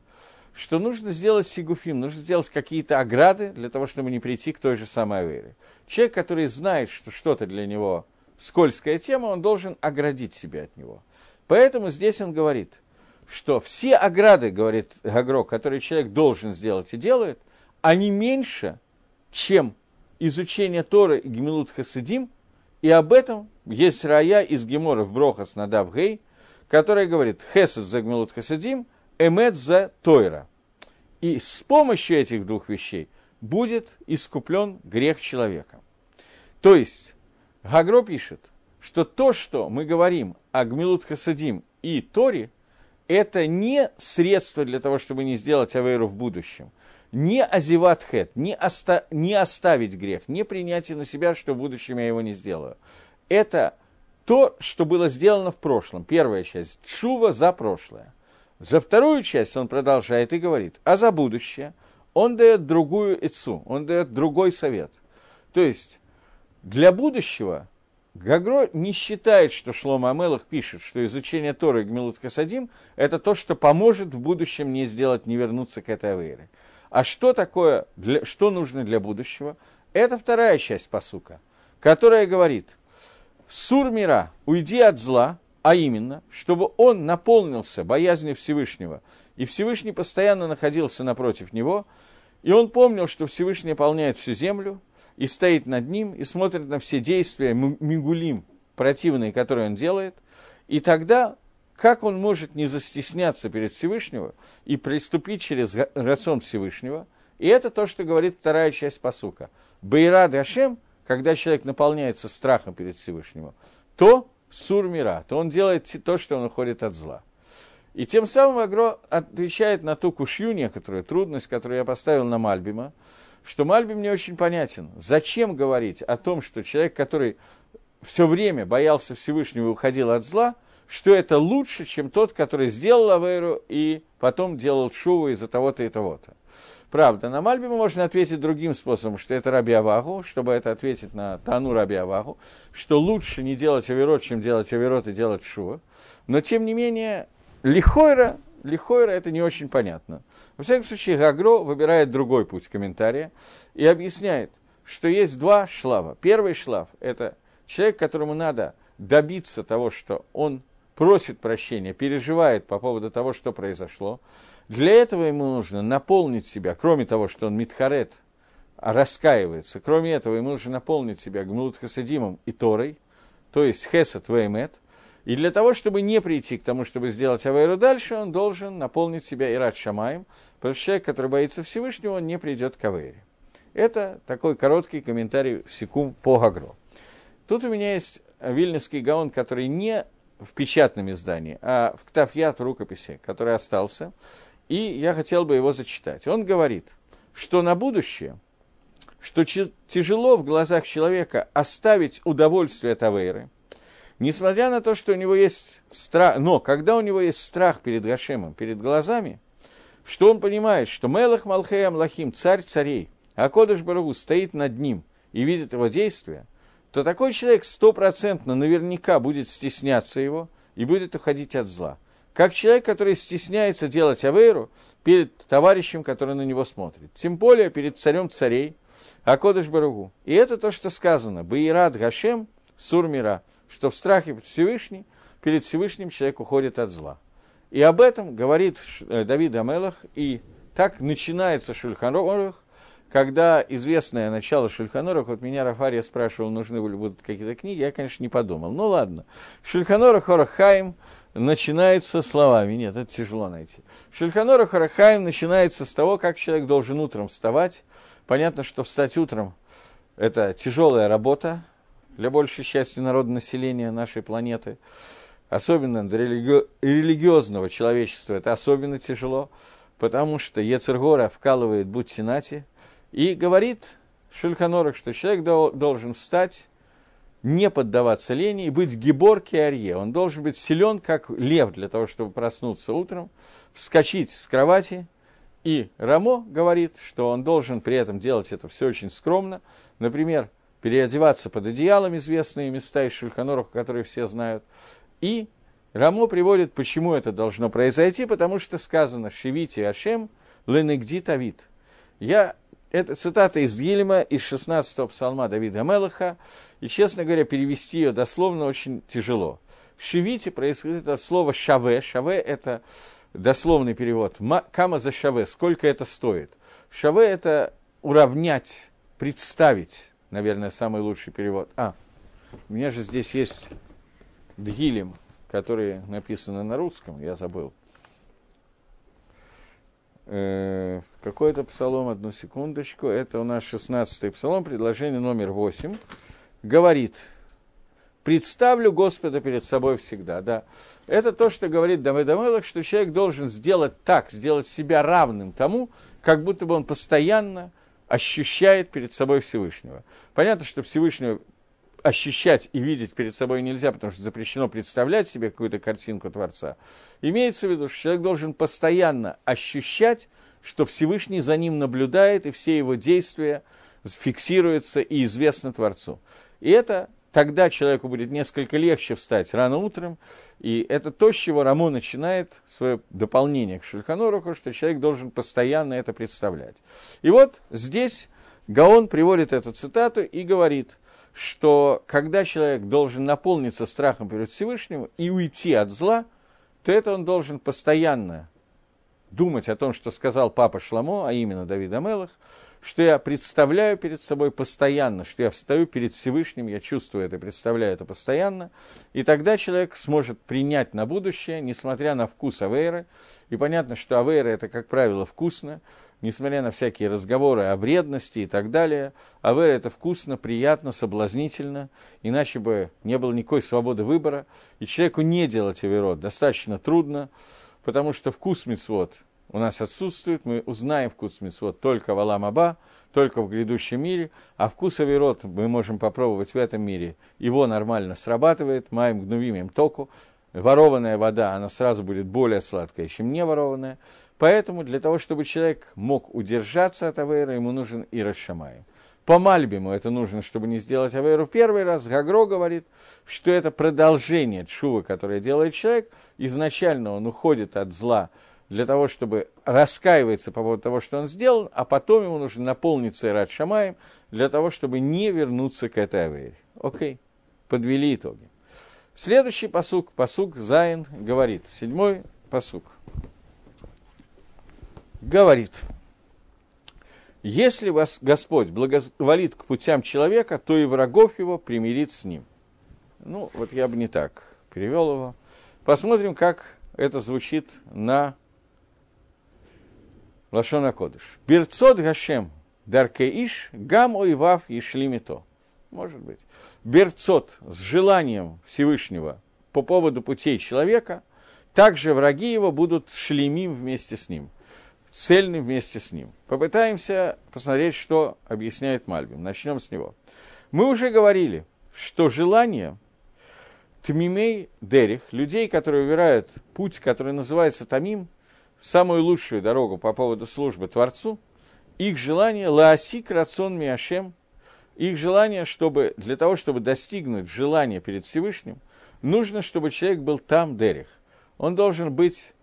что нужно сделать сигуфим, нужно сделать какие-то ограды для того, чтобы не прийти к той же самой вере. Человек, который знает, что что-то для него скользкая тема, он должен оградить себя от него. Поэтому здесь он говорит, что все ограды, говорит Гагро, которые человек должен сделать и делает – они меньше, чем изучение Торы и Гемилут Хасидим, и об этом есть рая из Гемора в Брохас на Давгей, которая говорит Хесед за Гемилут Хасидим, Эмет за Тойра. И с помощью этих двух вещей будет искуплен грех человека. То есть, Гагро пишет, что то, что мы говорим о Гмилут Хасадим и Торе, это не средство для того, чтобы не сделать Авейру в будущем – не азиват хет, не, оста, не оставить грех, не принятие на себя, что в будущем я его не сделаю. Это то, что было сделано в прошлом. Первая часть – шува за прошлое. За вторую часть он продолжает и говорит, а за будущее он дает другую ицу, он дает другой совет. То есть для будущего Гагро не считает, что Шлома Амелах пишет, что изучение Торы и Гмилут Касадим – это то, что поможет в будущем не сделать, не вернуться к этой авере. А что такое, для, что нужно для будущего? Это вторая часть посука, которая говорит, «Сур мира, уйди от зла», а именно, чтобы он наполнился боязнью Всевышнего, и Всевышний постоянно находился напротив него, и он помнил, что Всевышний наполняет всю землю, и стоит над ним, и смотрит на все действия Мигулим, противные, которые он делает, и тогда как он может не застесняться перед Всевышнего и приступить через рацион Всевышнего? И это то, что говорит вторая часть посука. Бейра Дашем, когда человек наполняется страхом перед Всевышним, то сур мира, то он делает то, что он уходит от зла. И тем самым Агро отвечает на ту кушью некоторую трудность, которую я поставил на Мальбима, что Мальбим не очень понятен. Зачем говорить о том, что человек, который все время боялся Всевышнего и уходил от зла – что это лучше, чем тот, который сделал Авейру и потом делал Шуву из-за того-то и того-то. Правда, на Мальбима можно ответить другим способом, что это Раби Авагу, чтобы это ответить на Тану Раби Авагу, что лучше не делать Аверот, чем делать Аверот и делать Шува. Но, тем не менее, Лихойра, Лихойра это не очень понятно. Во всяком случае, Гагро выбирает другой путь комментария и объясняет, что есть два шлава. Первый шлав – это человек, которому надо добиться того, что он просит прощения, переживает по поводу того, что произошло. Для этого ему нужно наполнить себя, кроме того, что он митхарет, раскаивается. Кроме этого, ему нужно наполнить себя гмулут хасадимом и Торой, то есть хесед веймет. И для того, чтобы не прийти к тому, чтобы сделать авейру дальше, он должен наполнить себя ират шамаем, потому что человек, который боится Всевышнего, он не придет к авейре. Это такой короткий комментарий в секунд по Гагро. Тут у меня есть вильнюсский гаон, который не в печатном издании, а в Ктафьят в рукописи, который остался. И я хотел бы его зачитать. Он говорит, что на будущее, что тяжело в глазах человека оставить удовольствие от несмотря на то, что у него есть страх, но когда у него есть страх перед Гашемом, перед глазами, что он понимает, что Мелах Малхея Млахим, царь царей, а Кодыш Барагу стоит над ним и видит его действия, то такой человек стопроцентно наверняка будет стесняться его и будет уходить от зла. Как человек, который стесняется делать авейру перед товарищем, который на него смотрит. Тем более перед царем царей, Акодыш Баругу. И это то, что сказано. Баират Гашем, Сурмира, что в страхе Всевышний, перед Всевышним человек уходит от зла. И об этом говорит э, Давид Амелах, и так начинается Шульханорах, когда известное начало Шульханорах, вот меня Рафария спрашивал, нужны ли будут какие-то книги, я, конечно, не подумал. Ну ладно. Шульханорах Хорахаим начинается словами. Нет, это тяжело найти. Шульханорах Хорахаим начинается с того, как человек должен утром вставать. Понятно, что встать утром – это тяжелая работа для большей части народного населения нашей планеты. Особенно для религи... религиозного человечества это особенно тяжело, потому что Ецергора вкалывает Бутсинати – и говорит Шульханорах, что человек должен встать, не поддаваться лени и быть гибор арье. Он должен быть силен, как лев, для того, чтобы проснуться утром, вскочить с кровати. И Рамо говорит, что он должен при этом делать это все очень скромно. Например, переодеваться под одеялом, известные места из Шульханорах, которые все знают. И Рамо приводит, почему это должно произойти, потому что сказано «Шевите Ашем ленегди тавит». Я это цитата из Гильма, из 16-го псалма Давида Мелаха, и, честно говоря, перевести ее дословно очень тяжело. В Шевите происходит от слова «шаве». «Шаве» – это дословный перевод. «Кама за шаве» – сколько это стоит. «Шаве» – это уравнять, представить, наверное, самый лучший перевод. А, у меня же здесь есть Дгилем, который написано на русском, я забыл э, какой-то псалом, одну секундочку, это у нас 16-й псалом, предложение номер 8, говорит, представлю Господа перед собой всегда, да. Это то, что говорит Давид Амелах, что человек должен сделать так, сделать себя равным тому, как будто бы он постоянно ощущает перед собой Всевышнего. Понятно, что Всевышнего ощущать и видеть перед собой нельзя, потому что запрещено представлять себе какую-то картинку Творца. Имеется в виду, что человек должен постоянно ощущать, что Всевышний за ним наблюдает, и все его действия фиксируются и известны Творцу. И это тогда человеку будет несколько легче встать рано утром, и это то, с чего Рамо начинает свое дополнение к Шульханоруху, что человек должен постоянно это представлять. И вот здесь Гаон приводит эту цитату и говорит, что когда человек должен наполниться страхом перед Всевышним и уйти от зла, то это он должен постоянно думать о том, что сказал папа Шламо, а именно Давид Амелах, что я представляю перед собой постоянно, что я встаю перед Всевышним, я чувствую это, представляю это постоянно, и тогда человек сможет принять на будущее, несмотря на вкус Авейры, и понятно, что Авейра это, как правило, вкусно, несмотря на всякие разговоры о вредности и так далее, авера это вкусно, приятно, соблазнительно, иначе бы не было никакой свободы выбора, и человеку не делать аверот достаточно трудно, потому что вкус мецвод у нас отсутствует, мы узнаем вкус мецвод только в Аламаба, только в грядущем мире, а вкус аверот мы можем попробовать в этом мире, его нормально срабатывает, маем гнувимем току, ворованная вода, она сразу будет более сладкая, чем не ворованная, Поэтому для того, чтобы человек мог удержаться от Авейра, ему нужен и Расшамай. По Мальбиму это нужно, чтобы не сделать Авейру первый раз. Гагро говорит, что это продолжение Чува, которое делает человек. Изначально он уходит от зла для того, чтобы раскаиваться по поводу того, что он сделал, а потом ему нужно наполниться Ират Шамаем для того, чтобы не вернуться к этой Авейре. Окей, подвели итоги. Следующий посук, посук Зайн, говорит, седьмой посук говорит, Если вас Господь благоволит к путям человека, то и врагов его примирит с ним. Ну, вот я бы не так перевел его. Посмотрим, как это звучит на Лашона Кодыш. Берцот Гашем Даркеиш Гам Ойвав Ишлимито. Может быть. Берцот с желанием Всевышнего по поводу путей человека, также враги его будут шлемим вместе с ним, цельны вместе с ним. Попытаемся посмотреть, что объясняет Мальбим. Начнем с него. Мы уже говорили, что желание Тмимей Дерих, людей, которые выбирают путь, который называется Тамим, самую лучшую дорогу по поводу службы Творцу, их желание лаасик рацион миашем, их желание, чтобы, для того, чтобы достигнуть желания перед Всевышним, нужно, чтобы человек был там Дерих. Он должен быть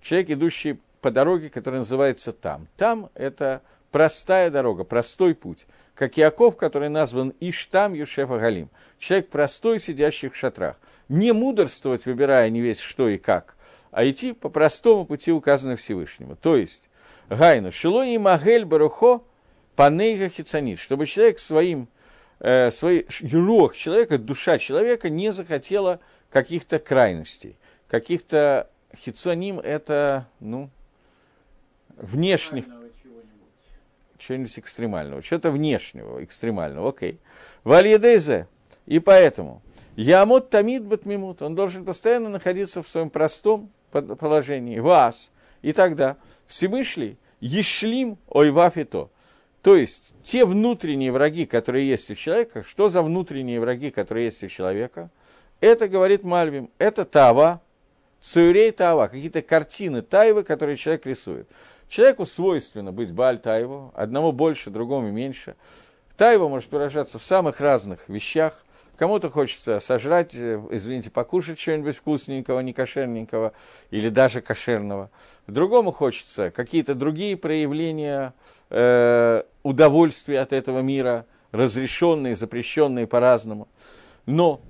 человек, идущий по дороге, которая называется там. Там – это простая дорога, простой путь. Как Яков, который назван Иштам Юшефа Галим. Человек простой, сидящий в шатрах. Не мудрствовать, выбирая не весь что и как, а идти по простому пути, указанному Всевышнему. То есть, Гайну, Шило и Магель Барухо, Панейга Хицанит, чтобы человек своим, э, свой юрох человека, душа человека не захотела каких-то крайностей, каких-то хицаним это, ну, внешних, чего-нибудь. Экстремального, что-то внешнего, экстремального, окей. Вальедезе, и поэтому, Ямот Тамид Батмимут, он должен постоянно находиться в своем простом положении, вас, и тогда Всевышний Ешлим Ойвафито, то есть те внутренние враги, которые есть у человека, что за внутренние враги, которые есть у человека, это, говорит Мальвим, это Тава, Суюрей Тава, какие-то картины Таевы, которые человек рисует. Человеку свойственно быть Баль Таеву, одному больше, другому меньше. Таева может выражаться в самых разных вещах. Кому-то хочется сожрать, э, извините, покушать что-нибудь вкусненького, не кошерненького или даже кошерного. Другому хочется какие-то другие проявления э, удовольствия от этого мира, разрешенные, запрещенные по-разному. Но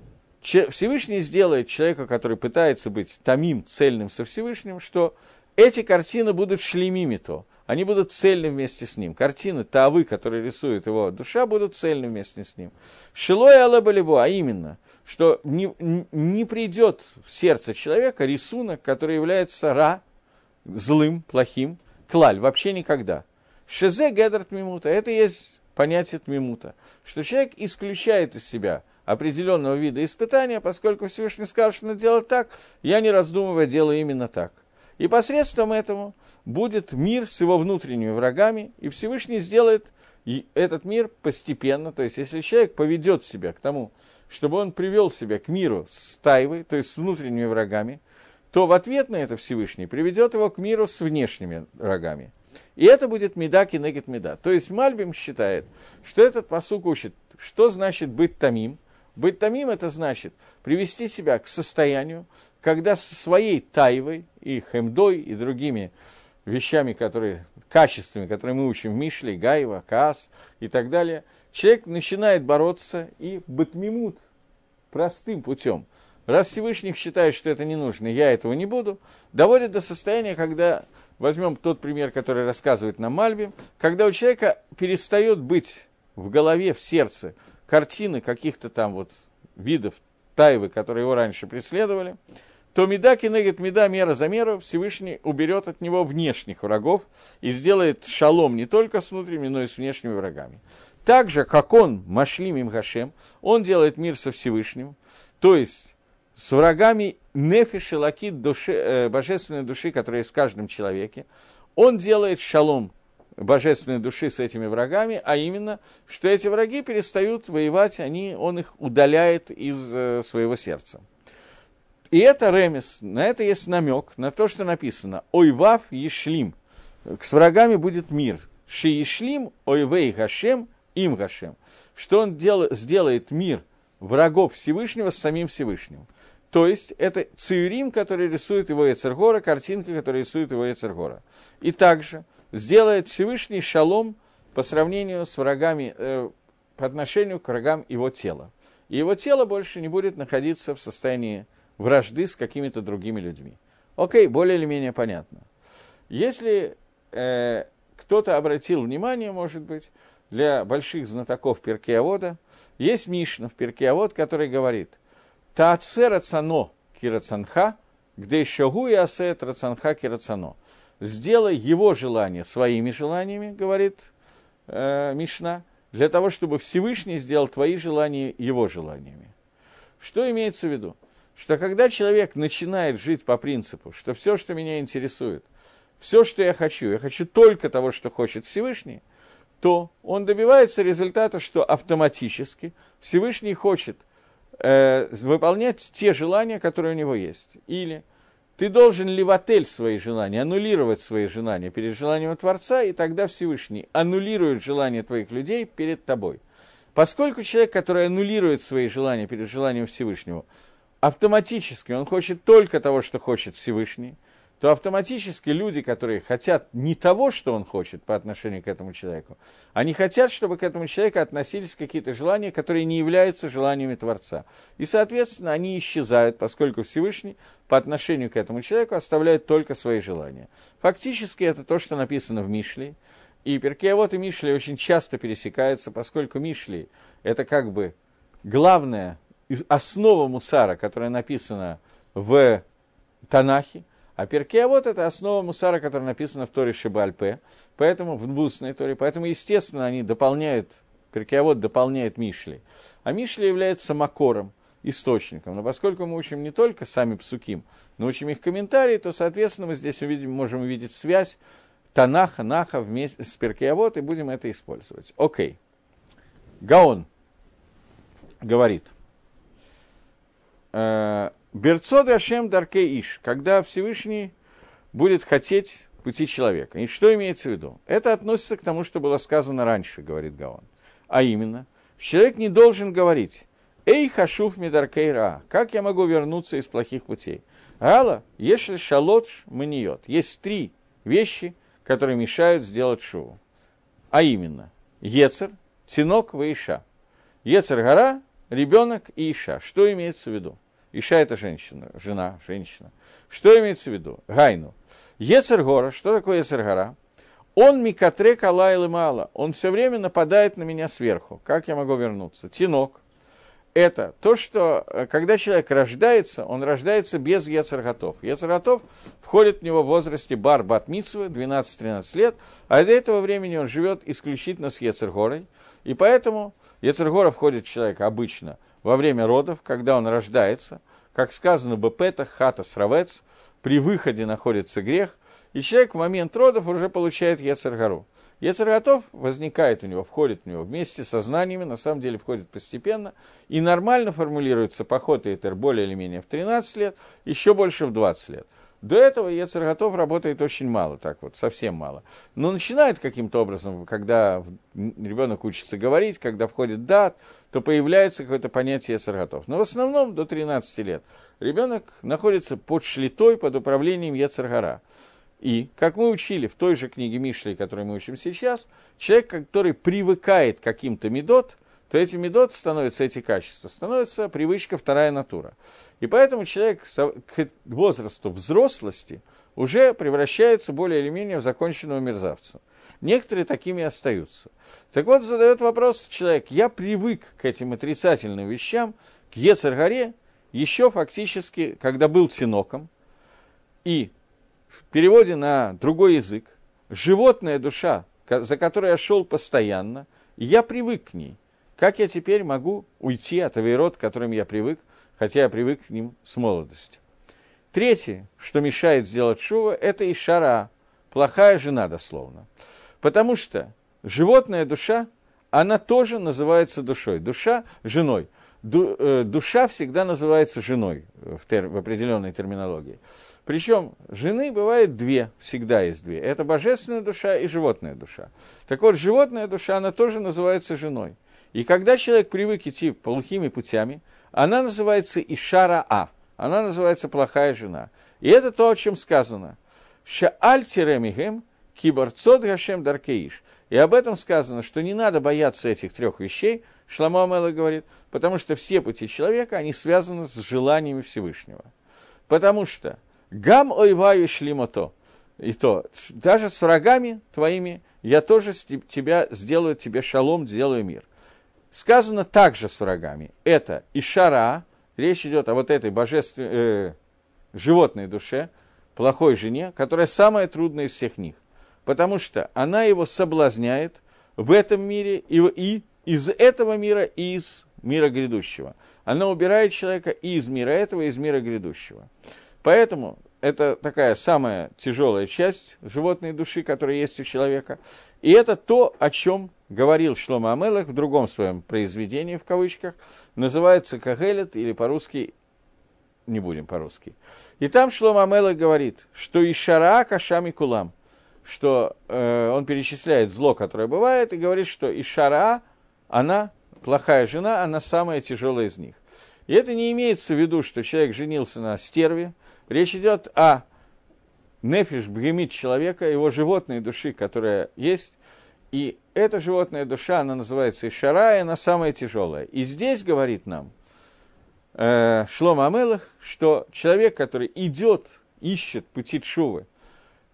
Всевышний сделает человека, который пытается быть томим, цельным со Всевышним, что эти картины будут шлемими то, они будут цельны вместе с ним. Картины Тавы, которые рисует его душа, будут цельны вместе с ним. Шилой Алабалибу, а именно, что не, не придет в сердце человека рисунок, который является ра, злым, плохим, клаль, вообще никогда. Шезе Гедарт Мимута, это есть понятие Тмимута, что человек исключает из себя определенного вида испытания, поскольку Всевышний скажет, что делать так, я не раздумывая делаю именно так. И посредством этому будет мир с его внутренними врагами, и Всевышний сделает этот мир постепенно. То есть, если человек поведет себя к тому, чтобы он привел себя к миру с тайвой, то есть с внутренними врагами, то в ответ на это Всевышний приведет его к миру с внешними врагами. И это будет меда кинегет меда. То есть Мальбим считает, что этот посук учит, что значит быть тамим. Быть тамим это значит привести себя к состоянию, когда со своей тайвой и хемдой и другими вещами, которые, качествами, которые мы учим в Мишле, Гаева, Каас и так далее, человек начинает бороться и батмимут простым путем. Раз Всевышний считает, что это не нужно, я этого не буду, доводит до состояния, когда, возьмем тот пример, который рассказывает нам Мальби, когда у человека перестает быть в голове, в сердце картины каких-то там вот видов тайвы, которые его раньше преследовали, то меда кинегет меда мера за меру, Всевышний уберет от него внешних врагов и сделает שלום не только с внутренними, но и с внешними врагами. Так же, как он, משלים им он делает мир со Всевышним, то есть с врагами נפש אלוקית души, э, божественной души, которая есть в каждом человеке, он делает שלום божественной души с этими врагами, а именно, что эти враги перестают воевать, они, он их удаляет из э, своего сердца. И это רמז, на это есть намек, на то, что написано «אויביו ישלים», с врагами будет мир. Ши ешлим, ойвей гашем, им гашем. Что он дел, сделает мир врагов Всевышнего с самим Всевышним. То есть это циюрим, который рисует его Ецергора, картинка, которая рисует его Ецергора. И также сделает Всевышний шалом по сравнению с врагами, э, по отношению к врагам его тела. И его тело больше не будет находиться в состоянии вражды с какими-то другими людьми. Окей, более или менее понятно. Если э, кто-то обратил внимание, может быть, для больших знатоков Перкеавода, есть Мишна в Перкеавод, который говорит «Тааце рацано кирацанха, где шагу и асет рацанха кирацано». Сделай его желание своими желаниями, говорит э, Мишна, для того, чтобы Всевышний сделал твои желания его желаниями. Что имеется в виду? Что когда человек начинает жить по принципу, что все, что меня интересует, все, что я хочу, я хочу только того, что хочет Всевышний, то он добивается результата, что автоматически Всевышний хочет э, выполнять те желания, которые у него есть. Или ты должен ливотель свои желания, аннулировать свои желания перед желанием Творца, и тогда Всевышний аннулирует желания твоих людей перед тобой. Поскольку человек, который аннулирует свои желания перед желанием Всевышнего, автоматически он хочет только того, что хочет Всевышний, то автоматически люди, которые хотят не того, что он хочет по отношению к этому человеку, они хотят, чтобы к этому человеку относились какие-то желания, которые не являются желаниями Творца. И, соответственно, они исчезают, поскольку Всевышний по отношению к этому человеку оставляет только свои желания. Фактически это то, что написано в Мишле. И Перкеавод и Мишли очень часто пересекаются, поскольку Мишли – это как бы главная основа Мусара, которая написана в Танахе – а Перкеавод – это основа Мусара, которая написана в Торе Шибальпе, поэтому в Бусной Торе, поэтому, естественно, они дополняют, Перкеавод дополняет Мишли. А Мишли является макором, источником. Но поскольку мы учим не только сами псуким, но учим их комментарии, то, соответственно, мы здесь увидим, можем увидеть связь Танаха, Наха вместе с Перкеавод, и будем это использовать. Окей. Гаон говорит Берцод Ашем Дарке Иш, когда Всевышний будет хотеть пути человека. И что имеется в виду? Это относится к тому, что было сказано раньше, говорит Гаон. А именно, человек не должен говорить, «Эй, хашуф медаркейра, как я могу вернуться из плохих путей?» Алла, если шалотш маниот. Есть три вещи, которые мешают сделать шоу. А именно, Ецер, Тинок, Ваиша. Ецер гора, ребенок и Иша. Что имеется в виду? Иша – это женщина, жена, женщина. Что имеется в виду? Гайну. Ецергора, что такое Ецергора? Он микатре калайлы мало, он все время нападает на меня сверху. Как я могу вернуться? Тинок. Это то, что э, когда человек рождается, он рождается без Ецерготов. Ецерготов входит в него в возрасте бар бат 12-13 лет, а до этого времени он живет исключительно с Ецергорой. И поэтому Ецергора входит в человека обычно во время родов, когда он рождается, как сказано Бепета, хата сравец, при выходе находится грех, и человек в момент родов уже получает Ецаргару. Ецарготов возникает у него, входит в него вместе со знаниями, на самом деле входит постепенно, и нормально формулируется поход Этер более или менее в 13 лет, еще больше в 20 лет. До этого Ецер работает очень мало, так вот, совсем мало. Но начинает каким-то образом, когда ребенок учится говорить, когда входит дат, то появляется какое-то понятие Ецер. Но в основном до 13 лет ребенок находится под шлитой, под управлением Ецергара. И, как мы учили в той же книге Мишли, которую мы учим сейчас, человек, который привыкает к каким-то медот, то эти медот становятся, эти качества, становится привычка вторая натура. И поэтому человек к возрасту взрослости уже превращается более или менее в законченного мерзавца. Некоторые такими остаются. Так вот, задает вопрос человек, я привык к этим отрицательным вещам, к Ецаргаре, еще фактически, когда был тиноком, и в переводе на другой язык, животная душа, за которой я шел постоянно, я привык к ней. Как я теперь могу уйти от авейрот, к которым я привык, хотя я привык к ним с молодости? Третье, что мешает сделать шува, это ишара, плохая жена дословно. Потому что животная душа, она тоже называется душой. Душа – женой. Ду, э, душа всегда называется женой в, тер, в определенной терминологии. Причем жены бывает две, всегда есть две. Это божественная душа и животная душа. Так вот, животная душа, она тоже называется женой. И когда человек привык идти плохими путями, она называется Ишара А, она называется плохая жена. И это то, о чем сказано. Шааль тиремигем кибарцот гашем даркеиш. И об этом сказано, что не надо бояться этих трех вещей, Шламо Амела говорит, потому что все пути человека, они связаны с желаниями Всевышнего. Потому что гам ойваю шлимото, и то, даже с врагами твоими я тоже тебя сделаю, тебе шалом, сделаю мир. Сказано также с врагами. Это Ишара, речь идет о вот этой божественной, э, животной душе, плохой жене, которая самая трудная из всех них. Потому что она его соблазняет в этом мире и, и из этого мира, и из мира грядущего. Она убирает человека и из мира этого, и из мира грядущего. Поэтому это такая самая тяжелая часть животной души, которая есть у человека. И это то, о чем говорил Шлома Амелах в другом своем произведении, в кавычках, называется Кагелет, или по-русски, не будем по-русски. И там Шлома Амелах говорит, что и шара кашами кулам, что э, он перечисляет зло, которое бывает, и говорит, что и шара, она, плохая жена, она самая тяжелая из них. И это не имеется в виду, что человек женился на стерве, Речь идет о нефиш, бгемит человека, его животной души, которая есть. И эта животная душа, она называется Ишара, и она самая тяжелая. И здесь говорит нам э, Шлом Амелах, что человек, который идет, ищет пути Тшувы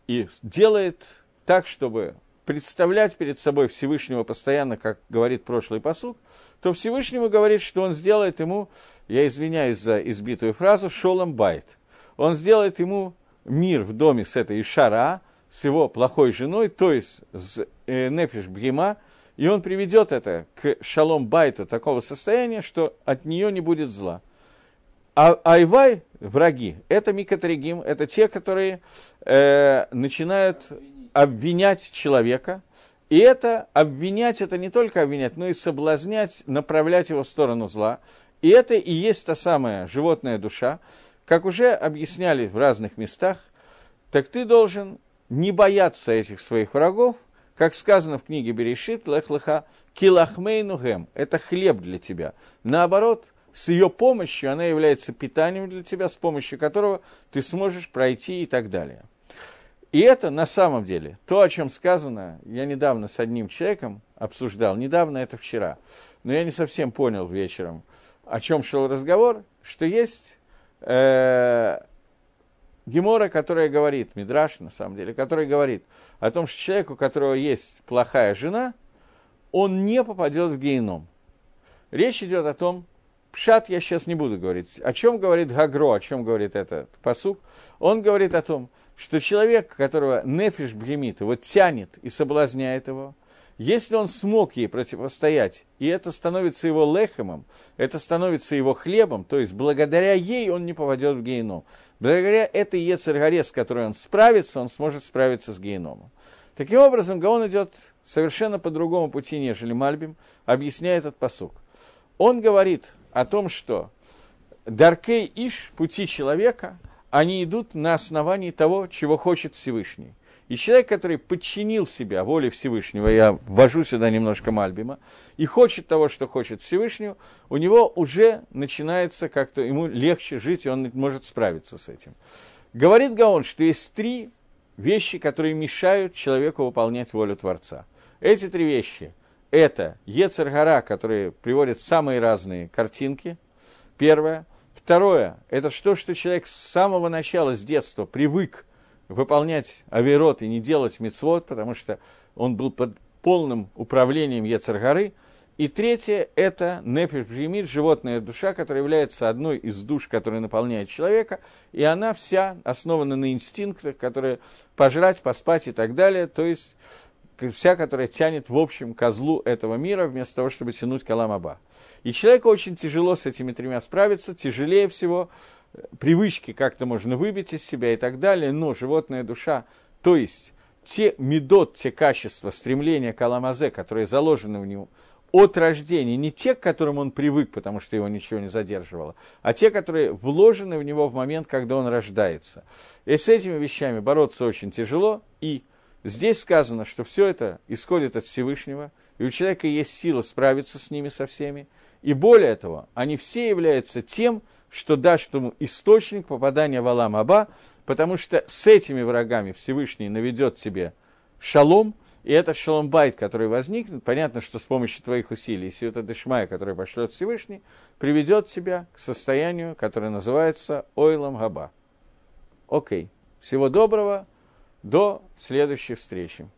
и делает так, чтобы представлять перед собой Всевышнего постоянно, как говорит прошлый פסוק, то Всевышнему говорит, что он сделает ему, я извиняюсь за избитую фразу, שלום בית – он сделает ему мир в доме с этой אישה רעה, с его плохой женой, то есть с э, נפש בהמה, и он приведет это к שלום בית у такого состояния, что от нее не будет зла. А אויביו, враги, это מקטרגים, это те, которые э, начинают обвинять человека, и это обвинять, это не только обвинять, но и соблазнять, направлять его в сторону зла. И это и есть та самая животная душа, как уже объясняли в разных местах, так ты должен не бояться этих своих врагов, как сказано в книге Берешит, лехлыха, килахмейну гэм, это хлеб для тебя. Наоборот, с ее помощью она является питанием для тебя, с помощью которого ты сможешь пройти и так далее. И это на самом деле то, о чем сказано, я недавно с одним человеком обсуждал, недавно это вчера, но я не совсем понял вечером, о чем шел разговор, что есть э, Гемора, которая говорит, Мидраш, на самом деле, который говорит о том, что человек, у которого есть плохая жена, он не попадет в гейном. Речь идет о том, Пшат я сейчас не буду говорить. О чем говорит Гагро, о чем говорит этот посук? Он говорит о том, что человек, которого нефиш бгемит, его тянет и соблазняет его, если он смог ей противостоять, и это становится его лехемом, это становится его хлебом, то есть благодаря ей он не попадет в гейном. Благодаря этой Ецергаре, с которой он справится, он сможет справиться с гейномом. Таким образом, Гаон идет совершенно по другому пути, нежели Мальбим, объясняя этот посук. Он говорит о том, что Даркей Иш, пути человека, они идут на основании того, чего хочет Всевышний. И человек, который подчинил себя воле Всевышнего, я ввожу сюда немножко Мальбима, и хочет того, что хочет Всевышнего, у него уже начинается как-то, ему легче жить, и он может справиться с этим. Говорит Гаон, что есть три вещи, которые мешают человеку выполнять волю Творца. Эти три вещи – это Ецергара, который приводит самые разные картинки, первое. Второе – это то, что человек с самого начала, с детства привык – выполнять авирот и не делать мицвод, потому что он был под полным управлением Ецаргары. И третье – это нефиш бжемир, животная душа, которая является одной из душ, которая наполняет человека, и она вся основана на инстинктах, которые пожрать, поспать и так далее, то есть вся, которая тянет в общем козлу этого мира, вместо того, чтобы тянуть каламаба. И человеку очень тяжело с этими тремя справиться, тяжелее всего привычки как-то можно выбить из себя и так далее, но животная душа, то есть те медот, те качества, стремления к которые заложены в него от рождения, не те, к которым он привык, потому что его ничего не задерживало, а те, которые вложены в него в момент, когда он рождается. И с этими вещами бороться очень тяжело, и здесь сказано, что все это исходит от Всевышнего, и у человека есть сила справиться с ними со всеми, и более того, они все являются тем, что даст ему источник попадания в Алам Аба, потому что с этими врагами Всевышний наведет тебе шалом, и этот шалом байт, который возникнет, понятно, что с помощью твоих усилий, и это Дешмая, который пошлет Всевышний, приведет тебя к состоянию, которое называется Ойлам Габа. Окей. Всего доброго. До следующей встречи.